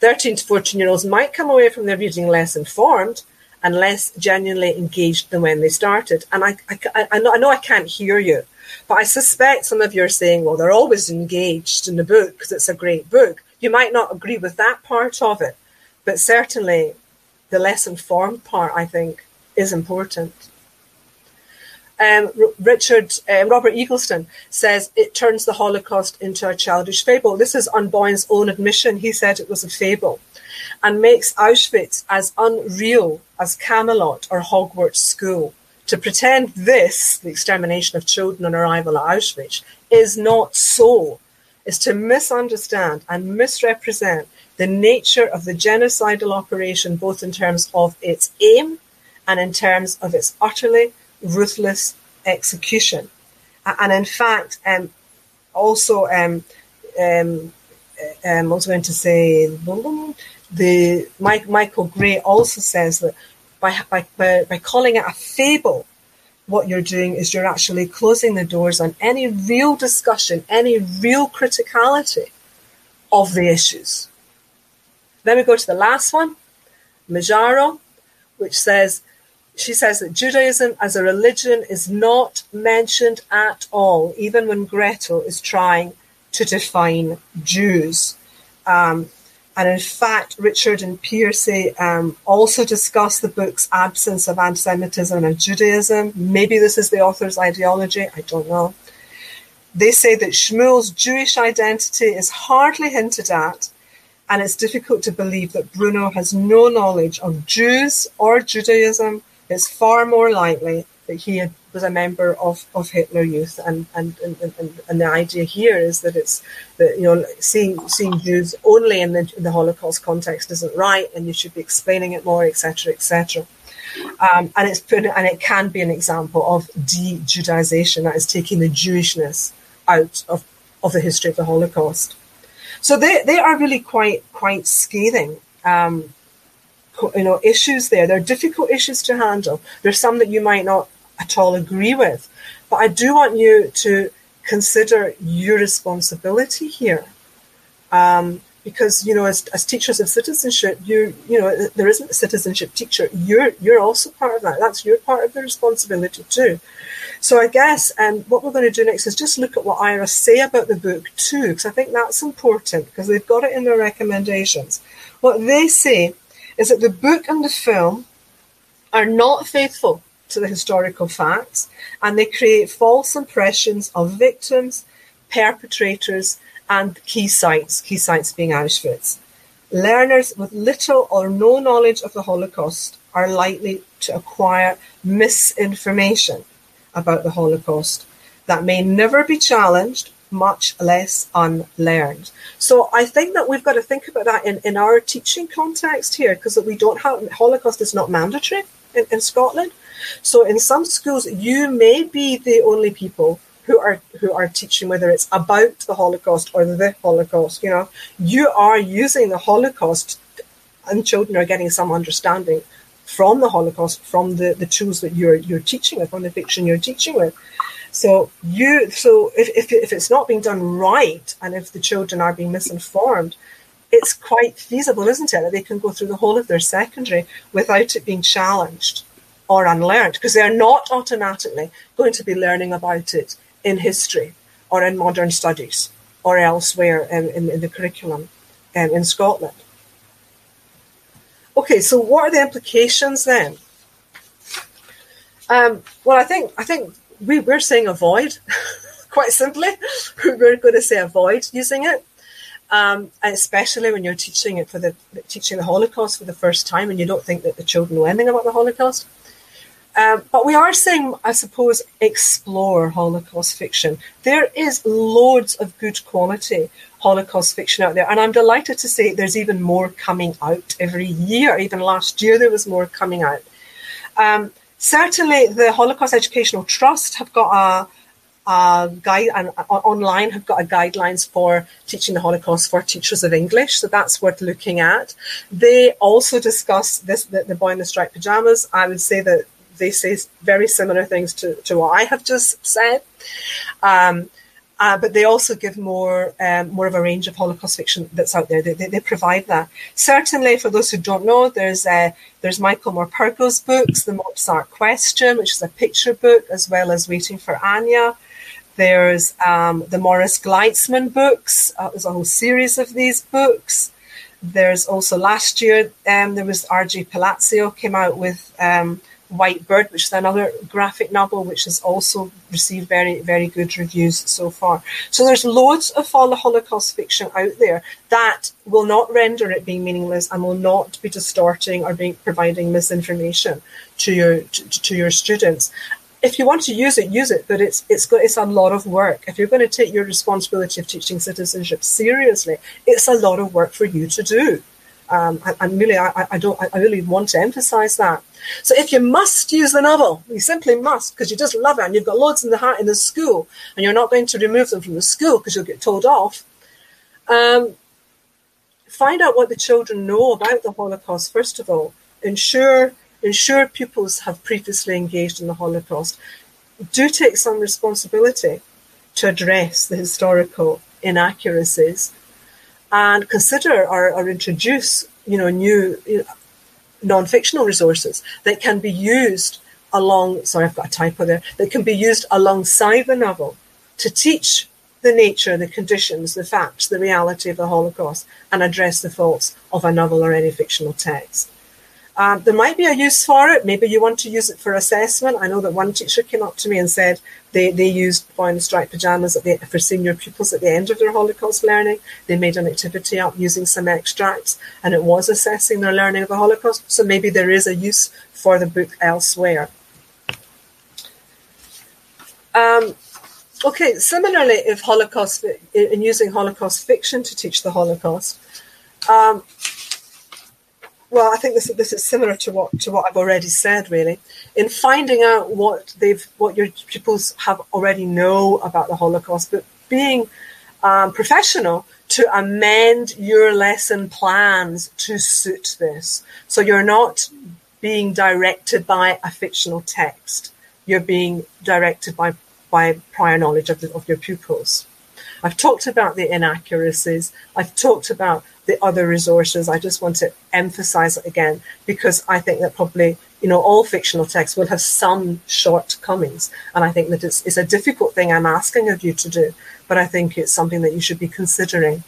13 to 14 year olds might come away from their reading less informed and less genuinely engaged than when they started. And I, I, I, know, I know I can't hear you, but I suspect some of you are saying, well, they're always engaged in the book because it's a great book. You might not agree with that part of it, but certainly the less informed part, I think, is important. Um, Richard um, Robert Eaglestone says it turns the Holocaust into a childish fable. This is on Boyne's own admission. He said it was a fable. and makes Auschwitz as unreal as Camelot or Hogwarts School. To pretend this, the extermination of children on arrival at Auschwitz, is not so, is to misunderstand and misrepresent the nature of the genocidal operation, both in terms of its aim and in terms of its utterly ruthless execution. And in fact, um, also, um, um, um, I was going to say, the Mike, Michael Gray also says that by, by, by calling it a fable, what you're doing is you're actually closing the doors on any real discussion, any real criticality of the issues. Then we go to the last one, Majaro, which says, she says that Judaism as a religion is not mentioned at all, even when Gretel is trying to define Jews. Um, and in fact, Richard and Piercy um, also discuss the book's absence of anti Semitism and Judaism. Maybe this is the author's ideology, I don't know. They say that Shmuel's Jewish identity is hardly hinted at and it's difficult to believe that Bruno has no knowledge of Jews or Judaism. It's far more likely that he was a member of, of Hitler Youth, and and, and, and, and the idea here is that it's that you know seeing seeing Jews only in the, in the Holocaust context isn't right, and you should be explaining it more, etc., etc. Um, and it's put, and it can be an example of de-Judaization, that is taking the Jewishness out of, of the history of the Holocaust. So they, they are really quite quite scathing. Um, you know, issues there. They're difficult issues to handle. There's some that you might not at all agree with, but I do want you to consider your responsibility here. Um, because you know, as, as teachers of citizenship, you you know, there isn't a citizenship teacher. You're you're also part of that. That's your part of the responsibility too. So I guess um, what we're going to do next is just look at what IHRA say about the book too, because I think that's important because they've got it in their recommendations. What they say is that the book and the film are not faithful to the historical facts and they create false impressions of victims, perpetrators, and key sites, key sites being Auschwitz. Learners with little or no knowledge of the Holocaust are likely to acquire misinformation about the Holocaust that may never be challenged, much less unlearned. So I think that we've got to think about that in, in our teaching context here, because we don't have Holocaust is not mandatory in, in Scotland. So in some schools, you may be the only people who are who are teaching whether it's about the Holocaust or the Holocaust. You know, you are using the Holocaust, and children are getting some understanding from the Holocaust, from the, the tools that you're you're teaching with, from the fiction you're teaching with. So you so if, if if it's not being done right, and if the children are being misinformed, it's quite feasible, isn't it, that they can go through the whole of their secondary without it being challenged or unlearned, because they're not automatically going to be learning about it in history or in modern studies or elsewhere in, in, in the curriculum um, in Scotland. Okay, so what are the implications then? Um, well, I think I think we, we're saying avoid, quite simply. we're going to say avoid using it, um, especially when you're teaching it for the teaching the Holocaust for the first time and you don't think that the children know anything about the Holocaust. Um, but we are saying, I suppose, explore Holocaust fiction. There is loads of good quality Holocaust fiction out there, and I'm delighted to say there's even more coming out every year. Even last year, there was more coming out. Um, certainly, the Holocaust Educational Trust have got a, a guide and online have got a guidelines for teaching the Holocaust for teachers of English, so that's worth looking at. They also discuss this the, the boy in the striped pajamas. I would say that they say very similar things to, to what I have just said. Um, uh, but they also give more um, more of a range of Holocaust fiction that's out there. They, they, they, provide that. Certainly, for those who don't know, there's uh, there's Michael Morpurgo's books, The Mozart Question, which is a picture book, as well as Waiting for Anya. There's um, the Morris Gleitzman books. Uh, there's a whole series of these books. There's also last year, um, there was R.J. Palacio came out with um, White Bird, which is another graphic novel, which has also received very, very good reviews so far. So there's loads of Holocaust fiction out there that will not render it being meaningless and will not be distorting or being providing misinformation to your to, to your students. If you want to use it, use it, but it's it's it's a lot of work. If you're going to take your responsibility of teaching citizenship seriously, it's a lot of work for you to do. Um, and, and, really, I, I don't, I really want to emphasise that. So if you must use the novel, you simply must because you just love it and you've got loads in the heart in the school and you're not going to remove them from the school because you'll get told off. Um, find out what the children know about the Holocaust, first of all. Ensure, ensure pupils have previously engaged in the Holocaust. Do take some responsibility to address the historical inaccuracies and consider or, or introduce you know new non-fictional resources that can be used along sorry i've got a typo there that can be used alongside the novel to teach the nature the conditions the facts the reality of the holocaust and address the faults of a novel or any fictional text um, there might be a use for it. Maybe you want to use it for assessment. I know that one teacher came up to me and said they, they used boy in striped pajamas the, for senior pupils at the end of their Holocaust learning. They made an activity up using some extracts and it was assessing their learning of the Holocaust. So maybe there is a use for the book elsewhere. Um, okay, similarly, if Holocaust, in using Holocaust fiction to teach the Holocaust, um, well, I think this this is similar to what to what I've already said. Really, in finding out what they've what your pupils have already know about the Holocaust, but being um, professional to amend your lesson plans to suit this. So you're not being directed by a fictional text. You're being directed by by prior knowledge of, the, of your pupils. I've talked about the inaccuracies. I've talked about the other resources. I just want to emphasize it again because I think that probably, you know, all fictional texts will have some shortcomings. And I think that it's, it's a difficult thing I'm asking of you to do, but I think it's something that you should be considering.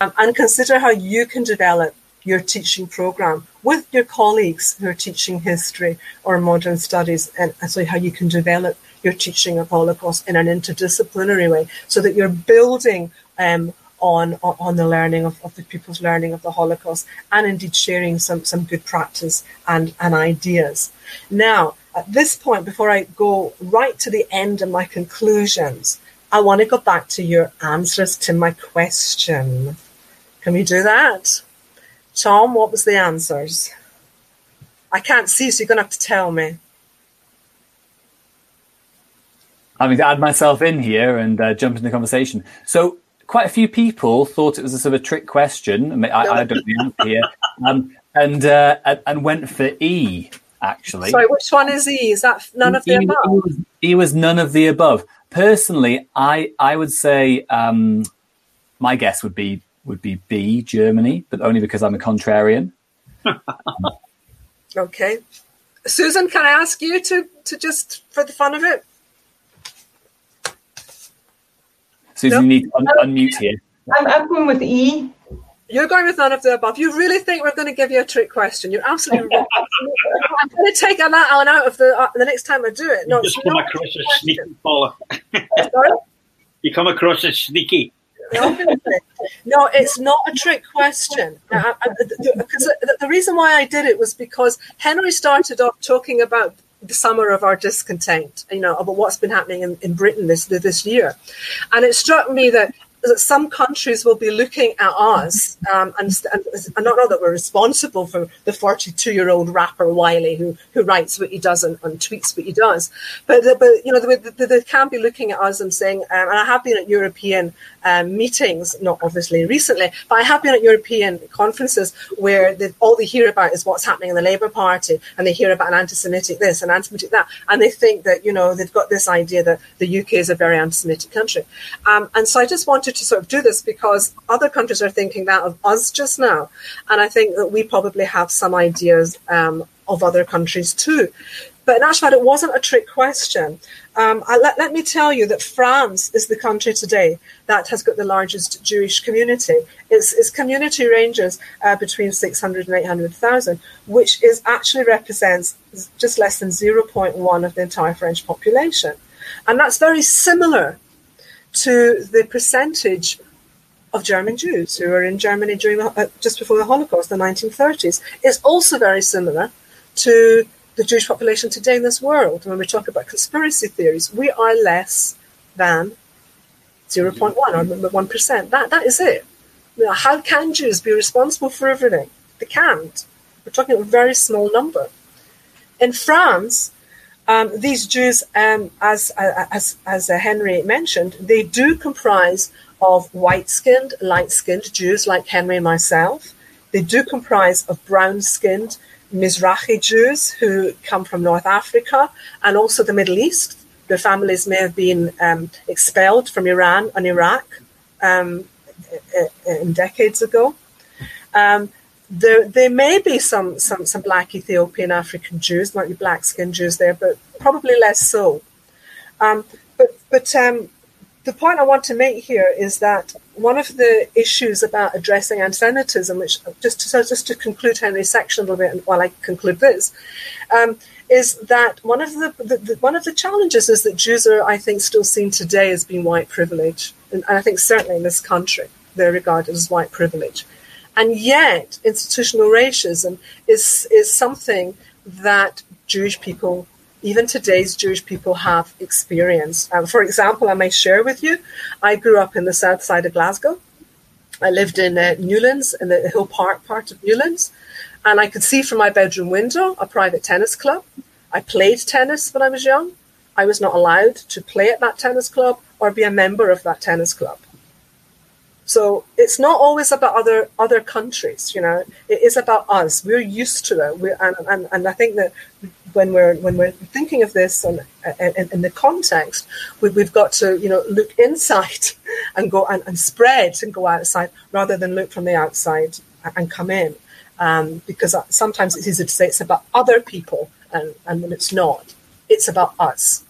Um, and consider how you can develop your teaching program with your colleagues who are teaching history or modern studies, and so how you can develop your teaching of Holocaust in an interdisciplinary way, so that you're building um, on, on the learning of, of the people's learning of the Holocaust and indeed sharing some, some good practice and, and ideas. Now, at this point, before I go right to the end of my conclusions, I want to go back to your answers to my question. Can we do that? Tom, what was the answers? I can't see, so you're going to have to tell me. I mean, to add myself in here and uh, jump into the conversation. So, quite a few people thought it was a sort of a trick question. I, I don't know the answer here, um, and uh, and went for E. Actually, sorry, which one is E? Is that none of the e, above? E was, e was, none of the above. Personally, I I would say um, my guess would be would be B, Germany, but only because I'm a contrarian. okay, Susan, can I ask you to to just for the fun of it? Susan, you need to un- unmute here. I'm, I'm going with E. You're going with none of the above. You really think we're going to give you a trick question? You're absolutely wrong. I'm going to take that one out of the uh, the next time I do it. No, you just come across as sneaky, Paula. Sorry? You come across as sneaky. no, it's not a trick question. Because the, the reason why I did it was because Henry started off talking about the summer of our discontent, you know, about what's been happening in, in Britain this this year. And it struck me that that some countries will be looking at us um, and, and, and, not know that we're responsible for the 42 year old rapper Wiley who, who writes what he does and, and tweets what he does. But, but you know, they, they, can be looking at us and saying, um, and I have been at European um, meetings, not obviously recently, but I have been at European conferences where all they hear about is what's happening in the Labour Party and they hear about an anti Semitic this and anti Semitic that. And they think that, you know, they've got this idea that the UK is a very anti Semitic country. Um, and so I just wanted to sort of do this because other countries are thinking that of us just now. And I think that we probably have some ideas um, of other countries too. But in actual fact, it wasn't a trick question. Um, I, let, let me tell you that France is the country today that has got the largest Jewish community. Its, its community ranges uh, between 600 and 800,000, which is actually represents just less than 0.1 of the entire French population. And that's very similar to the percentage of German Jews who were in Germany during the, uh, just before the Holocaust, the 1930s. It's also very similar to the Jewish population today in this world. When we talk about conspiracy theories, we are less than 0.1 or 1%. That, that is it. Now, how can Jews be responsible for everything? They can't. We're talking a very small number. In France, um, these Jews, um, as as as uh, Henry mentioned, they do comprise of white-skinned, light-skinned Jews like Henry and myself. They do comprise of brown-skinned Mizrahi Jews who come from North Africa and also the Middle East. Their families may have been um, expelled from Iran and Iraq um, in decades ago. Um, there, there may be some, some, some black Ethiopian African Jews, might be black skinned Jews there, but probably less so. Um, but but um, the point I want to make here is that one of the issues about addressing anti-Semitism, which just to, so just to conclude Henry's section a little bit, while I conclude this, um, is that one of the, the, the, one of the challenges is that Jews are, I think, still seen today as being white privilege, and, and I think certainly in this country they're regarded as white privilege. And yet, institutional racism is, is something that Jewish people, even today's Jewish people, have experienced. Um, for example, I may share with you, I grew up in the south side of Glasgow. I lived in uh, Newlands, in the Hill Park part of Newlands, and I could see from my bedroom window a private tennis club. I played tennis when I was young. I was not allowed to play at that tennis club or be a member of that tennis club. So it's not always about other other countries, you know. It is about us. We're used to it, we and, and and I think that when we're when we're thinking of this and in the context, we, have got to you know look inside and go and, and spread and go outside rather than look from the outside and come in, um, because sometimes it's easy to say it's about other people and and when it's not, it's about us.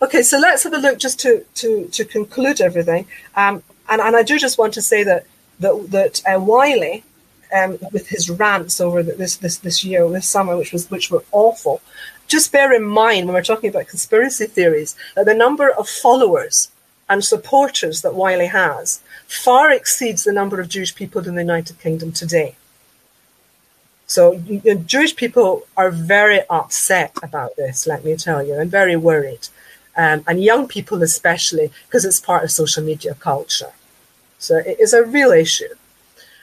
Okay, so let's have a look just to to to conclude everything. Um, and, and I do just want to say that that, that uh, Wiley, um, with his rants over this this this year, this summer, which was which were awful. Just bear in mind when we're talking about conspiracy theories that the number of followers and supporters that Wiley has far exceeds the number of Jewish people in the United Kingdom today. So Jewish people are very upset about this, let me tell you, and very worried um, and young people especially, because it's part of social media culture. So it is a real issue.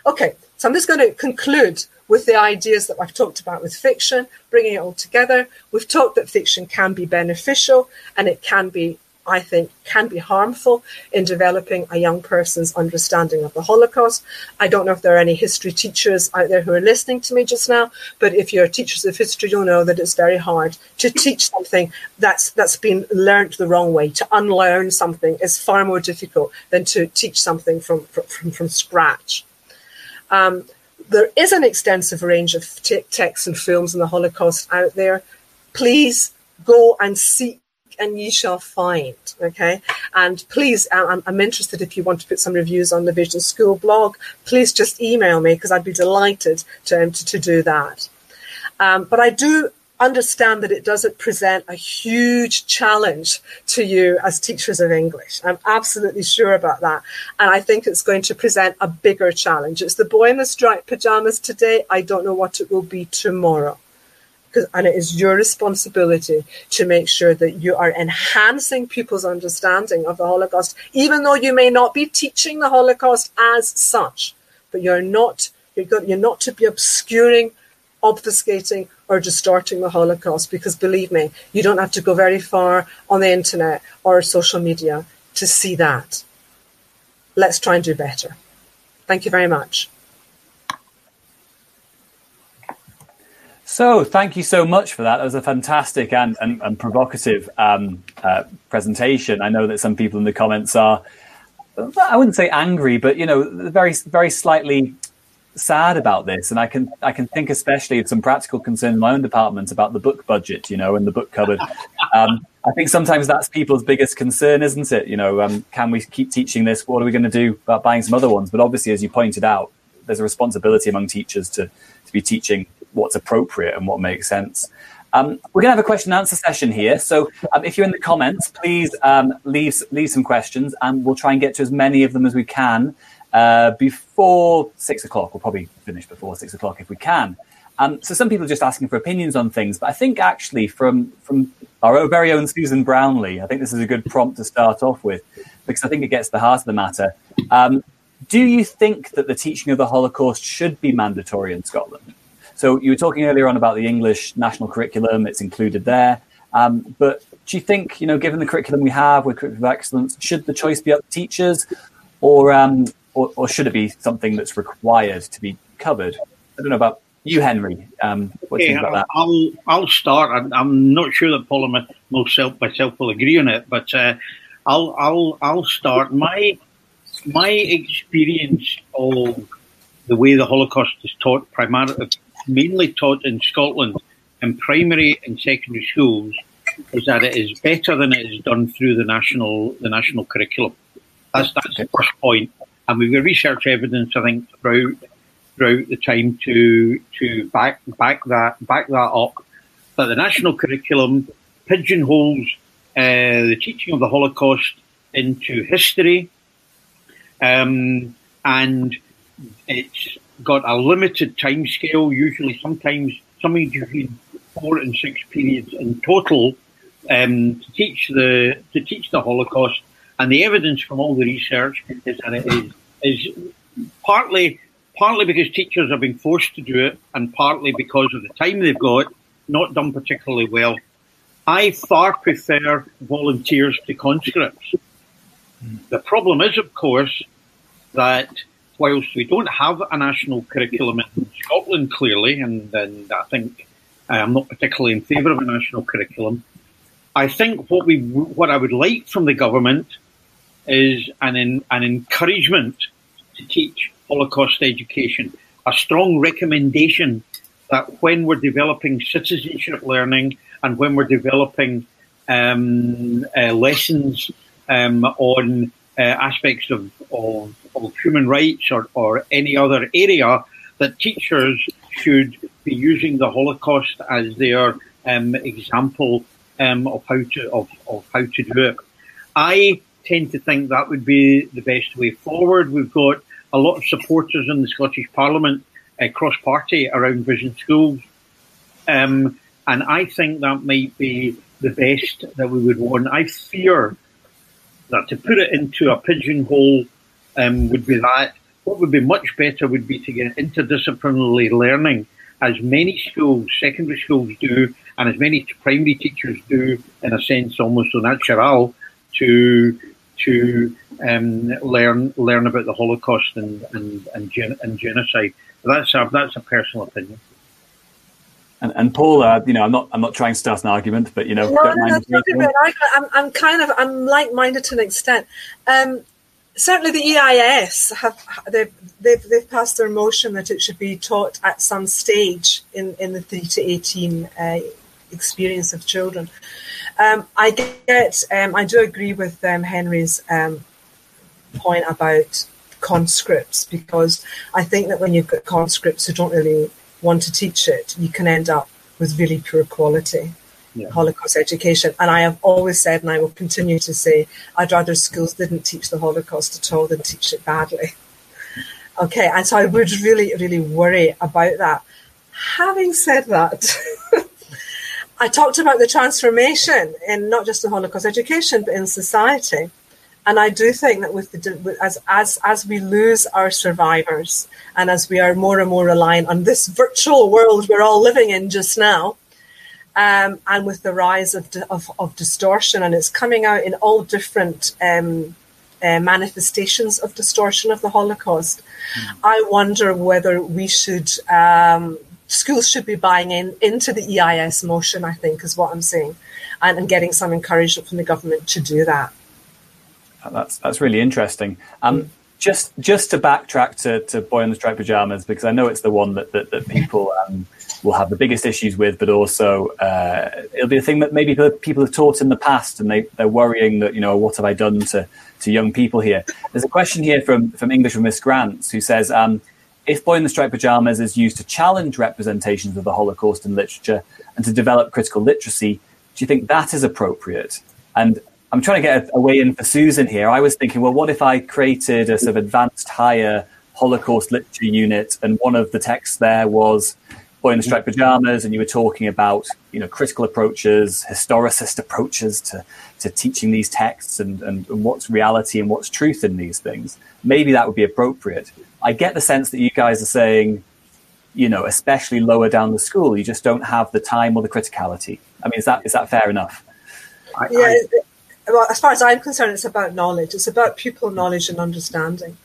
Okay, so I'm just going to conclude with the ideas that I've talked about with fiction, bringing it all together. We've talked that fiction can be beneficial and it can be I think can be harmful in developing a young person's understanding of the Holocaust. I don't know if there are any history teachers out there who are listening to me just now, but if you're teachers of history, you'll know that it's very hard to teach something that's that's been learned the wrong way. To unlearn something is far more difficult than to teach something from from, from scratch. Um, there is an extensive range of t- texts and films on the Holocaust out there. Please go and seek and ye shall find. Okay. And please, I'm, I'm interested if you want to put some reviews on the Vision School blog, please just email me because I'd be delighted to, um, to, to do that. Um, but I do understand that it doesn't present a huge challenge to you as teachers of English. I'm absolutely sure about that. And I think it's going to present a bigger challenge. It's the boy in the striped pajamas today. I don't know what it will be tomorrow and it is your responsibility to make sure that you are enhancing people's understanding of the Holocaust, even though you may not be teaching the Holocaust as such. But you're not you're, got, you're not to be obscuring, obfuscating, or distorting the Holocaust. Because believe me, you don't have to go very far on the internet or social media to see that. Let's try and do better. Thank you very much. So, thank you so much for that. That was a fantastic and, and, and provocative um, uh, presentation. I know that some people in the comments are, I wouldn't say angry, but you know, very very slightly sad about this, and I can I can think especially of some practical concerns in my own department about the book budget, you know, and the book cupboard. Um, I think sometimes that's people's biggest concern, isn't it? You know, um, can we keep teaching this? What are we going to do about buying some other ones? But obviously, as you pointed out, there's a responsibility among teachers to to be teaching what's appropriate and what makes sense. Um, we're going to have a question and answer session here. So um, if you're in the comments, please um, leave leave some questions, and we'll try and get to as many of them as we can uh, before six o'clock. We'll probably finish before six o'clock if we can. Um, so some people are just asking for opinions on things, but I think actually from from our very own Susan Brownlee, I think this is a good prompt to start off with because I think it gets to the heart of the matter. Um, do you think that the teaching of the Holocaust should be mandatory in Scotland? So you were talking earlier on about the English national curriculum; it's included there. Um, but do you think, you know, given the curriculum we have with curriculum of excellence, should the choice be up to teachers, or um, or, or, should it be something that's required to be covered? I don't know about you, Henry. Um, what okay, do you think about that? I'll I'll start. I'm, I'm not sure that Paul and myself myself will agree on it, but uh, I'll I'll I'll start. My my experience of the way the Holocaust is taught, primarily mainly taught in Scotland in primary and secondary schools, is that it is better than it is done through the national the national curriculum. That's that's the first point. and we've got research evidence, I think, throughout throughout the time to to back back that back that up. That the national curriculum pigeonholes uh, the teaching of the Holocaust into history, um, and it's got a limited time scale. Usually, sometimes something between four and six periods in total um, to teach the to teach the Holocaust. And the evidence from all the research is that it is is partly partly because teachers are being forced to do it, and partly because of the time they've got, not done particularly well. I far prefer volunteers to conscripts. The problem is, of course, that whilst we don't have a national curriculum in Scotland, clearly, and, and I think I'm not particularly in favour of a national curriculum. I think what we what I would like from the government is an, an encouragement to teach Holocaust education, a strong recommendation that when we're developing citizenship learning and when we're developing um, uh, lessons um, on uh, aspects of, of, of, human rights or, or any other area, that teachers should be using the Holocaust as their um, example um, of how to of, of how to do it. I tend to think that would be the best way forward. We've got a lot of supporters in the Scottish Parliament uh, cross party around Vision Schools. Um, and I think that might be the best that we would want. I fear that to put it into a pigeonhole um, would be that. What would be much better would be to get interdisciplinary learning, as many schools, secondary schools do, and as many primary teachers do, in a sense, almost au natural, to to um, learn learn about the Holocaust and and and, gen- and genocide. That's a that's a personal opinion. And, and Paul, uh, you know, I'm not I'm not trying to start an argument, but you know, no, no, no, I'm, I'm kind of I'm like-minded to an extent. Um, certainly, the EIS have they've, they've they've passed their motion that it should be taught at some stage in in the three to eighteen uh, experience of children. Um, I get, um, I do agree with um, Henry's um, point about conscripts because I think that when you've got conscripts who don't really want to teach it, you can end up with really poor quality. Yeah. Holocaust education. And I have always said, and I will continue to say, I'd rather schools didn't teach the Holocaust at all than teach it badly. Okay, and so I would really, really worry about that. Having said that, I talked about the transformation in not just the Holocaust education, but in society. And I do think that with the as as as we lose our survivors, and as we are more and more reliant on this virtual world we're all living in just now, um, and with the rise of, of, of distortion, and it's coming out in all different um, uh, manifestations of distortion of the Holocaust. Mm. I wonder whether we should um, schools should be buying in into the EIS motion, I think, is what I'm saying, and, and getting some encouragement from the government to do that. That's that's really interesting. Um, just just to backtrack to, to Boy in the Striped Pajamas because I know it's the one that that, that people um, will have the biggest issues with, but also uh, it'll be a thing that maybe people have taught in the past, and they they're worrying that you know what have I done to to young people here. There's a question here from from English from Miss Grants who says. Um, if Boy in the Striped Pajamas is used to challenge representations of the Holocaust in literature and to develop critical literacy, do you think that is appropriate? And I'm trying to get a, a, way in for Susan here. I was thinking, well, what if I created a sort of advanced higher Holocaust literature unit, and one of the texts there was Boy in the Striped Pajamas, and you were talking about you know critical approaches, historicist approaches to to teaching these texts, and, and, and what's reality and what's truth in these things. Maybe that would be appropriate. I get the sense that you guys are saying, you know, especially lower down the school, you just don't have the time or the criticality. I mean, is that is that fair enough? I, yeah. I, well, as far as I'm concerned, it's about knowledge. It's about pupil knowledge and understanding.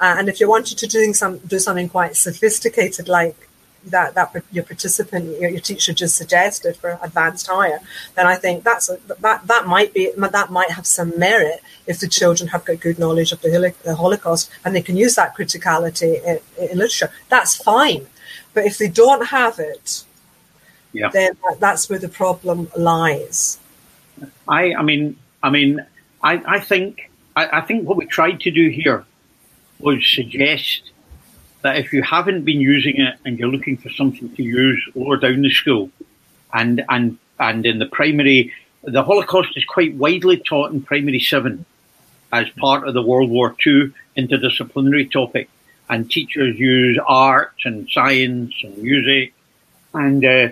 Uh, and if you wanted to doing some do something quite sophisticated, like that that your participant, your, your teacher just suggested for advanced higher, then I think that's a, that that might be that might have some merit if the children have got good knowledge of the, the Holocaust and they can use that criticality in, in, literature. That's fine, but if they don't have it, yeah. then that's where the problem lies. I, I mean, I mean, I, I think I, I think what we tried to do here was suggest that if you haven't been using it and you're looking for something to use lower down the school, and and and in the primary, the Holocaust is quite widely taught in primary seven as part of the World War II interdisciplinary topic, and teachers use art and science and music and uh,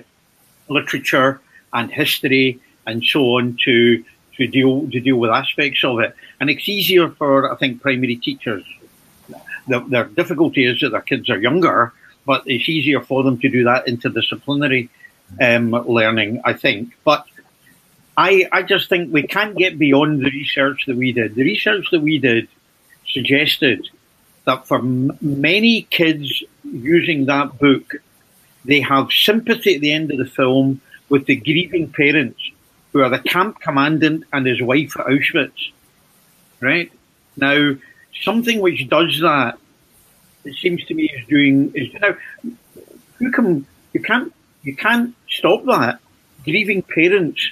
literature and history and so on to to deal to deal with aspects of it. And it's easier for I think primary teachers. The, their difficulty is that their kids are younger, but it's easier for them to do that interdisciplinary um, learning. I think, but I I just think we can't get beyond the research that we did. The research that we did suggested that for m- many kids using that book, they have sympathy at the end of the film with the grieving parents who are the camp commandant and his wife at Auschwitz. Right? Now, something which does that, it seems to me is doing is now you can you can't you can't stop that. Grieving parents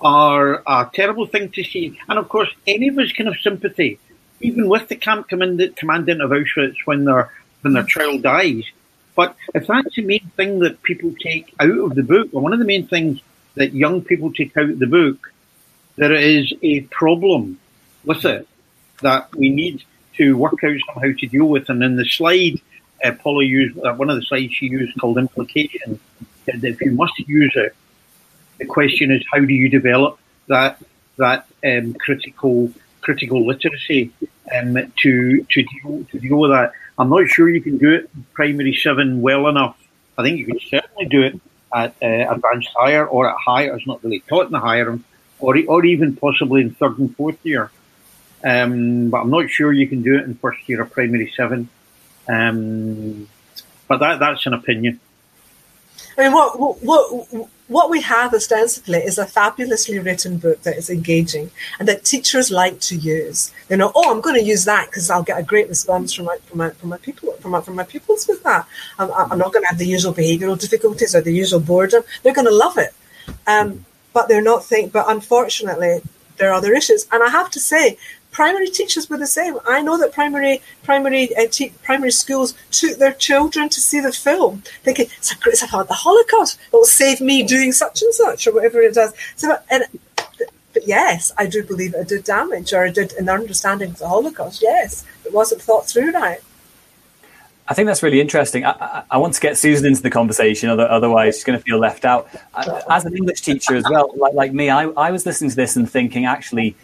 are a terrible thing to see. And of course any of us can have sympathy, even with the camp commandant commandant of Auschwitz when their when their child dies. But if that's the main thing that people take out of the book, or one of the main things that young people take out the book, there is a problem with it that we need to work out somehow to deal with. And in the slide, uh, Paula used uh, one of the slides she used called implication. That if you must use it, the question is how do you develop that that um, critical critical literacy um, to to deal to deal with that. I'm not sure you can do it primary seven well enough. I think you can certainly do it at uh, advanced higher or at higher. It's not really taught in the higher, or or even possibly in third and fourth year. Um, but I'm not sure you can do it in first year of primary seven. Um, but that that's an opinion. I mean, what what what we have ostensibly is a fabulously written book that is engaging and that teachers like to use. They know, oh, I'm going to use that because I'll get a great response from my from my from my people from my, from my pupils with that. I'm, I'm not going to have the usual behavioural difficulties or the usual boredom. They're going to love it, um, but they're not think. But unfortunately, there are other issues, and I have to say, primary teachers were the same. I know that primary primary uh, te- primary schools took their children to see the film, thinking it's, a, great, it's about the Holocaust. It will save me doing such and such or whatever it does. So, and, but yes, I do believe it did damage or it did an understanding of the Holocaust. Yes, it wasn't thought through right. I think that's really interesting. I, I, I, want to get Susan into the conversation, otherwise she's going to feel left out. As an English teacher as well, like, like me, I, I was listening to this and thinking, actually,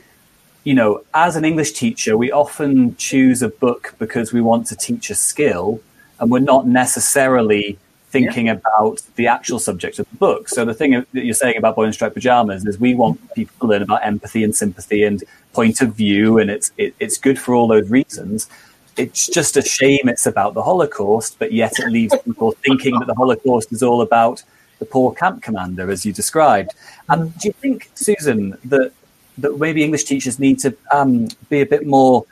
you know, as an English teacher, we often choose a book because we want to teach a skill and we're not necessarily thinking yeah. about the actual subject of the book. So the thing that you're saying about boy in striped pajamas is we want people to learn about empathy and sympathy and point of view, and it's it, it's good for all those reasons. It's just a shame it's about the Holocaust, but yet it leaves people thinking that the Holocaust is all about the poor camp commander, as you described. And do you think, Susan, that that maybe English teachers need to um, be a bit more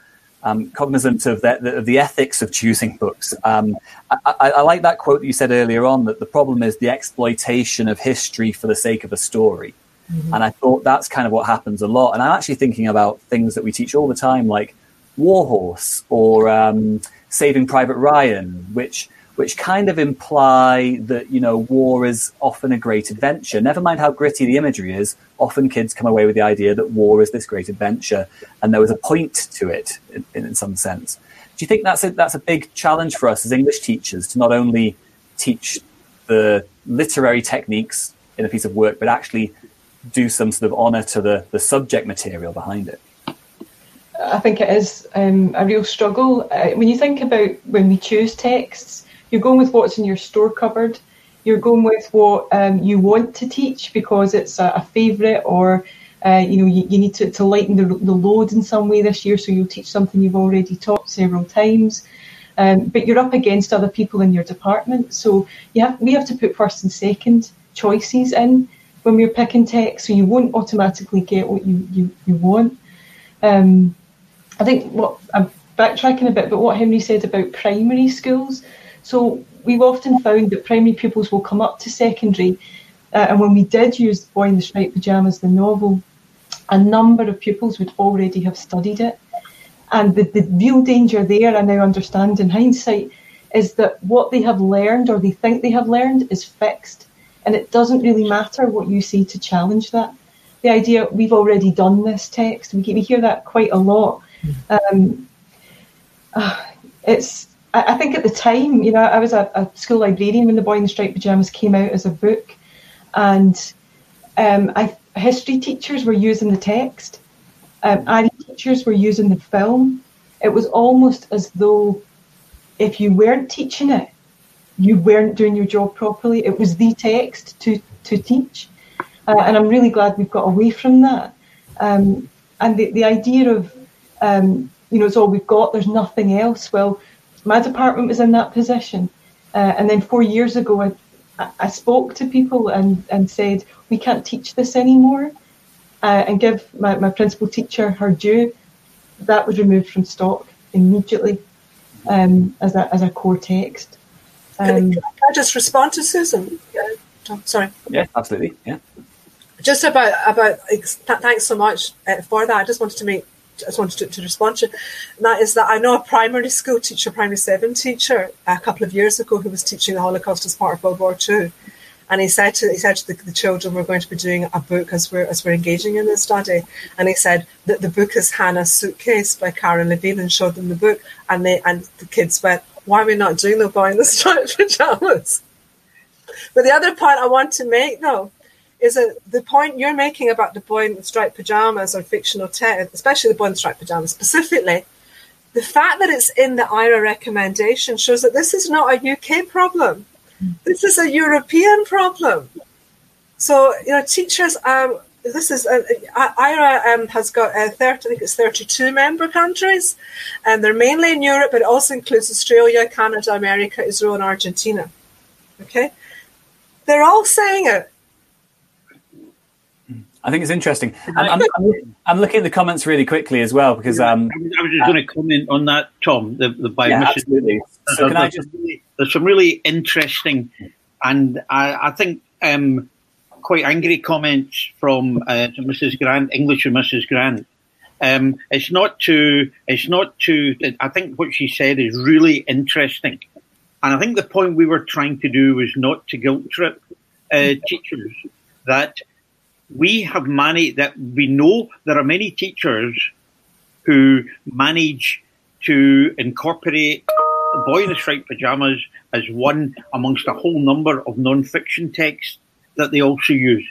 um, cognizant of the, the, the, ethics of choosing books. Um, I, I, I, like that quote that you said earlier on that the problem is the exploitation of history for the sake of a story. Mm-hmm. And I thought that's kind of what happens a lot. And I'm actually thinking about things that we teach all the time, like Warhorse or um, Saving Private Ryan, which which kind of imply that you know war is often a great adventure. Never mind how gritty the imagery is. Often kids come away with the idea that war is this great adventure, and there was a point to it in, in some sense. Do you think that's a, that's a big challenge for us as English teachers to not only teach the literary techniques in a piece of work, but actually do some sort of honour to the, the subject material behind it? I think it is um, a real struggle. Uh, when you think about when we choose texts, you're going with what's in your store cupboard. You're going with what um, you want to teach because it's a, a favourite or uh, you know you, you need to, to lighten the, the load in some way this year so you'll teach something you've already taught several times. Um, but you're up against other people in your department. So you have, we have to put first and second choices in when we're picking text so you won't automatically get what you, you, you want. Um, I think what I'm backtracking a bit, but what Henry said about primary schools, so we've often found that primary pupils will come up to secondary, uh, and when we did use The Boy in the Striped Pyjamas, the novel, a number of pupils would already have studied it. And the, the real danger there, I now understand in hindsight, is that what they have learned or they think they have learned is fixed. And it doesn't really matter what you say to challenge that. The idea, we've already done this text, we, we hear that quite a lot. Hmm. Um, uh, it's I, I think at the time, you know, I was a, a, school librarian when The Boy in the Striped Pyjamas came out as a book, and um, I, history teachers were using the text, um, teachers were using the film. It was almost as though if you weren't teaching it, you weren't doing your job properly. It was the text to to teach, uh, and I'm really glad we've got away from that. Um, and the, the idea of um, you know it's all we've got. There's nothing else. Well, my department was in that position. Uh, and then four years ago, I, I, spoke to people and, and said, we can't teach this anymore, uh, and give my, my principal teacher her due. That was removed from stock immediately um, as, a, as a core text. Um, can, I just respond to Susan? Yeah, sorry. Yeah, absolutely. Yeah. Just about about thanks so much uh, for that. I just wanted to make I just wanted to, to respond to. And that is that I know a primary school teacher, primary seven teacher, a couple of years ago who was teaching the Holocaust as part of World War II. And he said to he said to the, the, children, "We're going to be doing a book as we're as we're engaging in this study." And he said that the book is Hannah's Suitcase by Karen Levine, and showed them the book. And they and the kids went, "Why are we not doing the boy in the striped pajamas?" But the other point I want to make, though, is that the point you're making about the boy in the striped pajamas or fictional text, especially the boy in the striped pajamas specifically, the fact that it's in the IHRA recommendation shows that this is not a UK problem. This is a European problem. So, you know, teachers, um, this is uh, IHRA um, has got uh, 30, I think it's 32 member countries, and they're mainly in Europe, but it also includes Australia, Canada, America, Israel, and Argentina. Okay, they're all saying it. I think it's interesting. I'm, I'm, I'm, looking at the comments really quickly as well because um, I was just uh, going to comment on that, Tom. The, the by yeah, absolutely. So can I just... Really, there's some really interesting and I, I think um, quite angry comments from uh, Mrs. Grant, English and Mrs. Grant. Um, it's not to. It's not to. I think what she said is really interesting, and I think the point we were trying to do was not to guilt trip uh, teachers that we have managed that we know there are many teachers who manage to incorporate Boy in the Striped Pajamas as one amongst a whole number of non-fiction texts that they also use.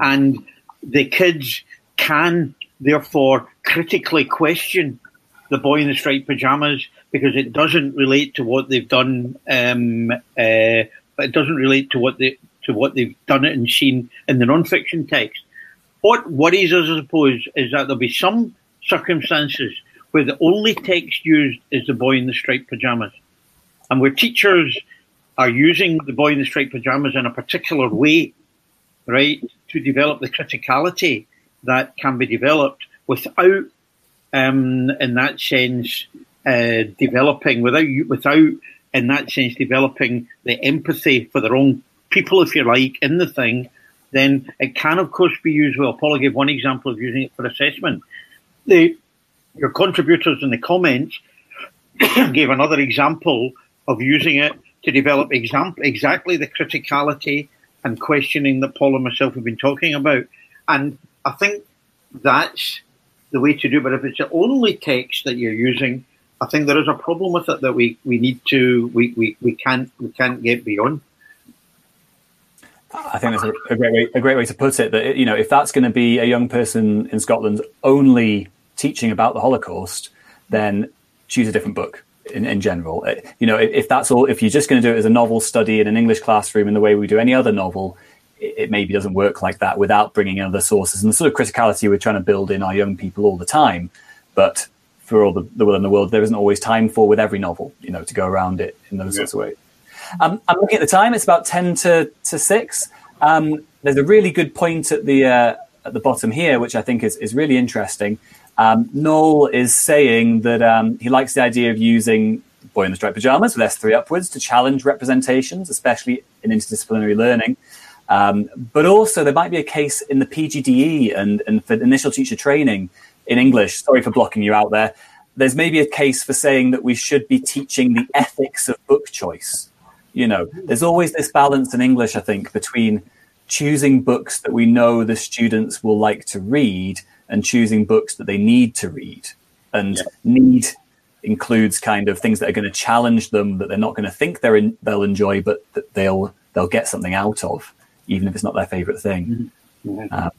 And the kids can therefore critically question the Boy in the Striped Pajamas because it doesn't relate to what they've done. Um, uh, it doesn't relate to what they to what they've done it and seen in the non-fiction text. What worries us, I suppose, is that there'll be some circumstances where the only text used is the boy in the striped pajamas, and where teachers are using the boy in the striped pajamas in a particular way, right, to develop the criticality that can be developed without um, in that sense, uh, developing without without in that sense developing the empathy for their own people, if you like, in the thing, then it can of course be used well. Paula gave one example of using it for assessment. The your contributors in the comments gave another example of using it to develop exactly the criticality and questioning that Paul and myself have been talking about. And I think that's the way to do it. But if it's the only text that you're using, I think there is a problem with it that we, we need to we, we, we can't we can't get beyond. I think that's a, a, great way a great way to put it. That you know, if that's going to be a young person in Scotland only teaching about the Holocaust, then choose a different book. In, in general, uh, you know, if, if that's all, if you're just going to do it as a novel study in an English classroom in the way we do any other novel, it, it maybe doesn't work like that without bringing in other sources and the sort of criticality we're trying to build in our young people all the time. But for all the, the will in the world, there isn't always time for with every novel, you know, to go around it in those yeah. sorts of ways. Um, I'm looking at the time; it's about ten to to six. Um, there's a really good point at the uh, at the bottom here, which I think is is really interesting. Um, Noel is saying that um, he likes the idea of using boy in the striped pajamas with S3 upwards to challenge representations, especially in interdisciplinary learning. Um, but also, there might be a case in the PGDE and, and for initial teacher training in English. Sorry for blocking you out there. There's maybe a case for saying that we should be teaching the ethics of book choice. You know, there's always this balance in English, I think, between choosing books that we know the students will like to read and choosing books that they need to read. And yeah. need includes kind of things that are going to challenge them that they're not going to think they're in, they'll enjoy, but that they'll they'll get something out of, even if it's not their favorite thing. Mm-hmm. Um,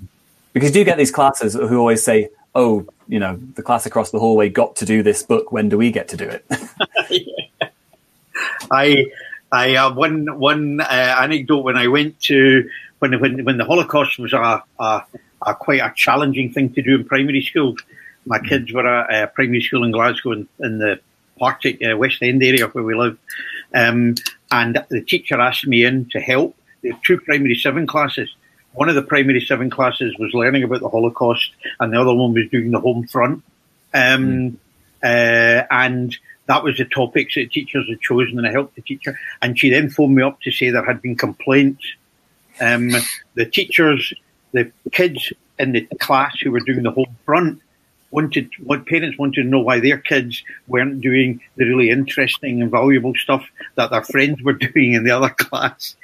because you do get these classes who always say, "Oh, you know, the class across the hallway got to do this book. When do we get to do it?" I I uh, one one uh, anecdote when I went to when when when the Holocaust was a, a a quite a challenging thing to do in primary school. My mm. kids were at a primary school in Glasgow in, in the Partick uh, West End area where we live, um, and the teacher asked me in to help. There were two primary seven classes. One of the primary seven classes was learning about the Holocaust, and the other one was doing the home front. Um, mm. Uh, and that was the topics that teachers had chosen, and I helped the teacher. And she then phoned me up to say there had been complaints. Um, the teachers the kids in the class who were doing the whole front wanted what parents wanted to know why their kids weren't doing the really interesting and valuable stuff that their friends were doing in the other class.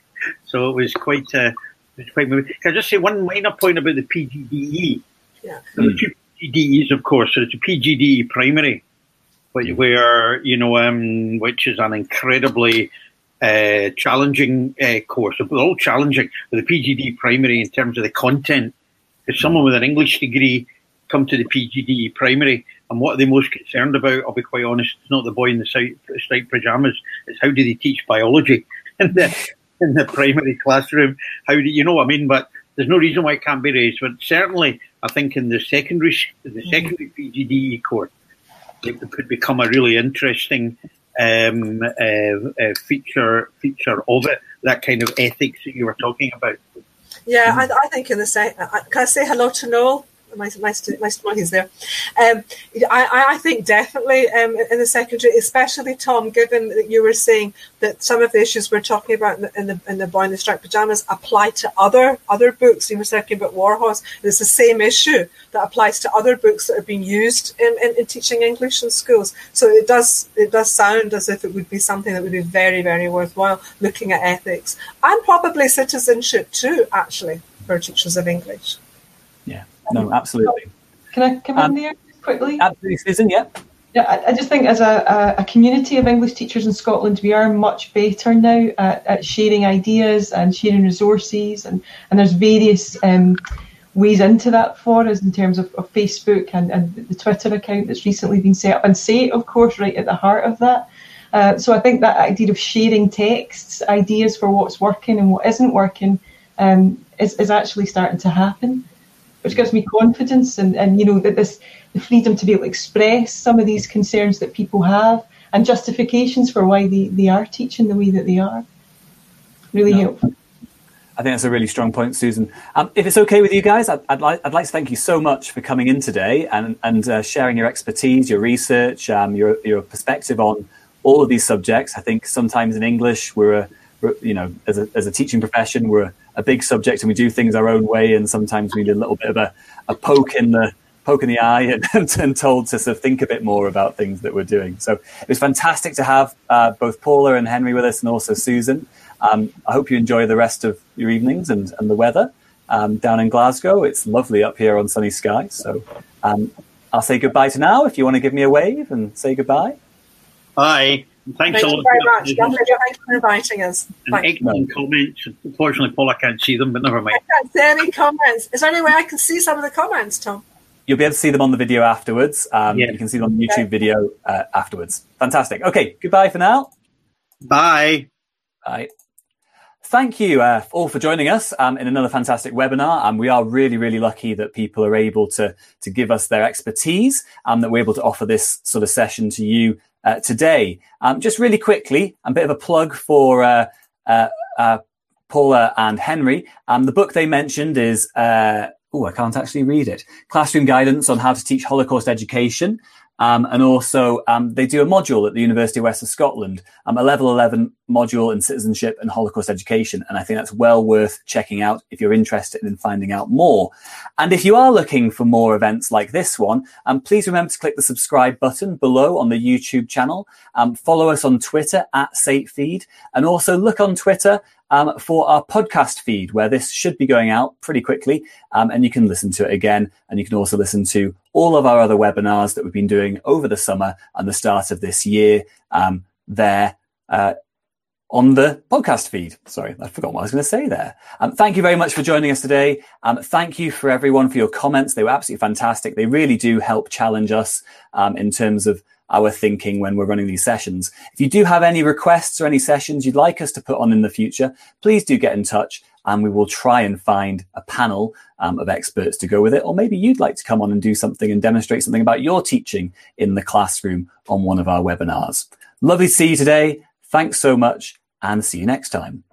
So it was quite uh, it was quite moving. Can I just say one minor point about the PGDE? Yeah. There are two PGDEs, of course. So it's a PGDE primary, which, where you know, um, which is an incredibly uh, challenging uh, course. They're all challenging with the PGD primary in terms of the content. If someone with an English degree come to the PGD primary, and what are they most concerned about? I'll be quite honest. It's not the boy in the striped pajamas. It's how do they teach biology in the in the primary classroom? How do you know what I mean? But there's no reason why it can't be raised. But certainly, I think in the secondary the secondary PGDE course, it could become a really interesting um, uh, uh, feature feature of it. That kind of ethics that you were talking about. Yeah, I, I think in the same. Can I say hello to Noel? Nice, nice to, nice there. Um, I, I think definitely um, in the secondary, especially Tom, given that you were saying that some of the issues we're talking about in the, in the, in the Boy in the Striped Pajamas apply to other other books. You were talking about Warhorse. It's the same issue that applies to other books that are being used in, in, in teaching English in schools. So it does it does sound as if it would be something that would be very, very worthwhile looking at ethics and probably citizenship too, actually, for teachers of English. No, absolutely. Can I come um, in there quickly? Absolutely, Susan. Yeah. Yeah, I, just think as a, a, community of English teachers in Scotland, we are much better now at, at sharing ideas and sharing resources, and, and there's various um, ways into that for us in terms of, of Facebook and, and the Twitter account that's recently been set up, and SATE, of course, right at the heart of that. Uh, so I think that idea of sharing texts, ideas for what's working and what isn't working, um, is, is actually starting to happen which gives me confidence and, and you know that this the freedom to be able to express some of these concerns that people have and justifications for why they, they are teaching the way that they are. Really no. helpful. I think that's a really strong point, Susan. Um, if it's okay with you guys, I'd, I'd, like, I'd like to thank you so much for coming in today and, and uh, sharing your expertise, your research, um, your, your perspective on all of these subjects. I think sometimes in English, we're, a, we're you know, as a, as a teaching profession, we're a, big subject and we do things our own way. And sometimes we need a little bit of a, a poke in the poke in the eye and, and, and, told to sort of think a bit more about things that we're doing. So it was fantastic to have uh, both Paula and Henry with us and also Susan. Um, I hope you enjoy the rest of your evenings and, and the weather um, down in Glasgow. It's lovely up here on sunny skies. So um, I'll say goodbye to now if you want to give me a wave and say goodbye. Bye. Thanks Thank a you lot. very much. Thanks for inviting us. And Bye. excellent comments. Unfortunately, Paul, I can't see them, but never mind. I can't see any comments. Is there any way I can see some of the comments, Tom? You'll be able to see them on the video afterwards. Um, Yeah. You can see them on the YouTube video uh, afterwards. Fantastic. Okay, goodbye for now. Bye. Bye. Thank you uh, all for joining us um, in another fantastic webinar. And we are really, really lucky that people are able to, to give us their expertise and that we're able to offer this sort of session to you uh, today. Um, just really quickly, a bit of a plug for uh, uh, uh, Paula and Henry. Um, the book they mentioned is, uh, oh, I can't actually read it Classroom Guidance on How to Teach Holocaust Education. Um, and also, um, they do a module at the University of West of Scotland, um, a level 11 module in citizenship and Holocaust education. And I think that's well worth checking out if you're interested in finding out more. And if you are looking for more events like this one, um, please remember to click the subscribe button below on the YouTube channel. Um, follow us on Twitter at SateFeed and also look on Twitter um, for our podcast feed, where this should be going out pretty quickly. Um, and you can listen to it again. And you can also listen to all of our other webinars that we've been doing over the summer and the start of this year um, there. Uh, on the podcast feed. Sorry, I forgot what I was going to say there. Um, thank you very much for joining us today. Um, thank you for everyone for your comments. They were absolutely fantastic. They really do help challenge us um, in terms of our thinking when we're running these sessions. If you do have any requests or any sessions you'd like us to put on in the future, please do get in touch and we will try and find a panel um, of experts to go with it. Or maybe you'd like to come on and do something and demonstrate something about your teaching in the classroom on one of our webinars. Lovely to see you today. Thanks so much and see you next time.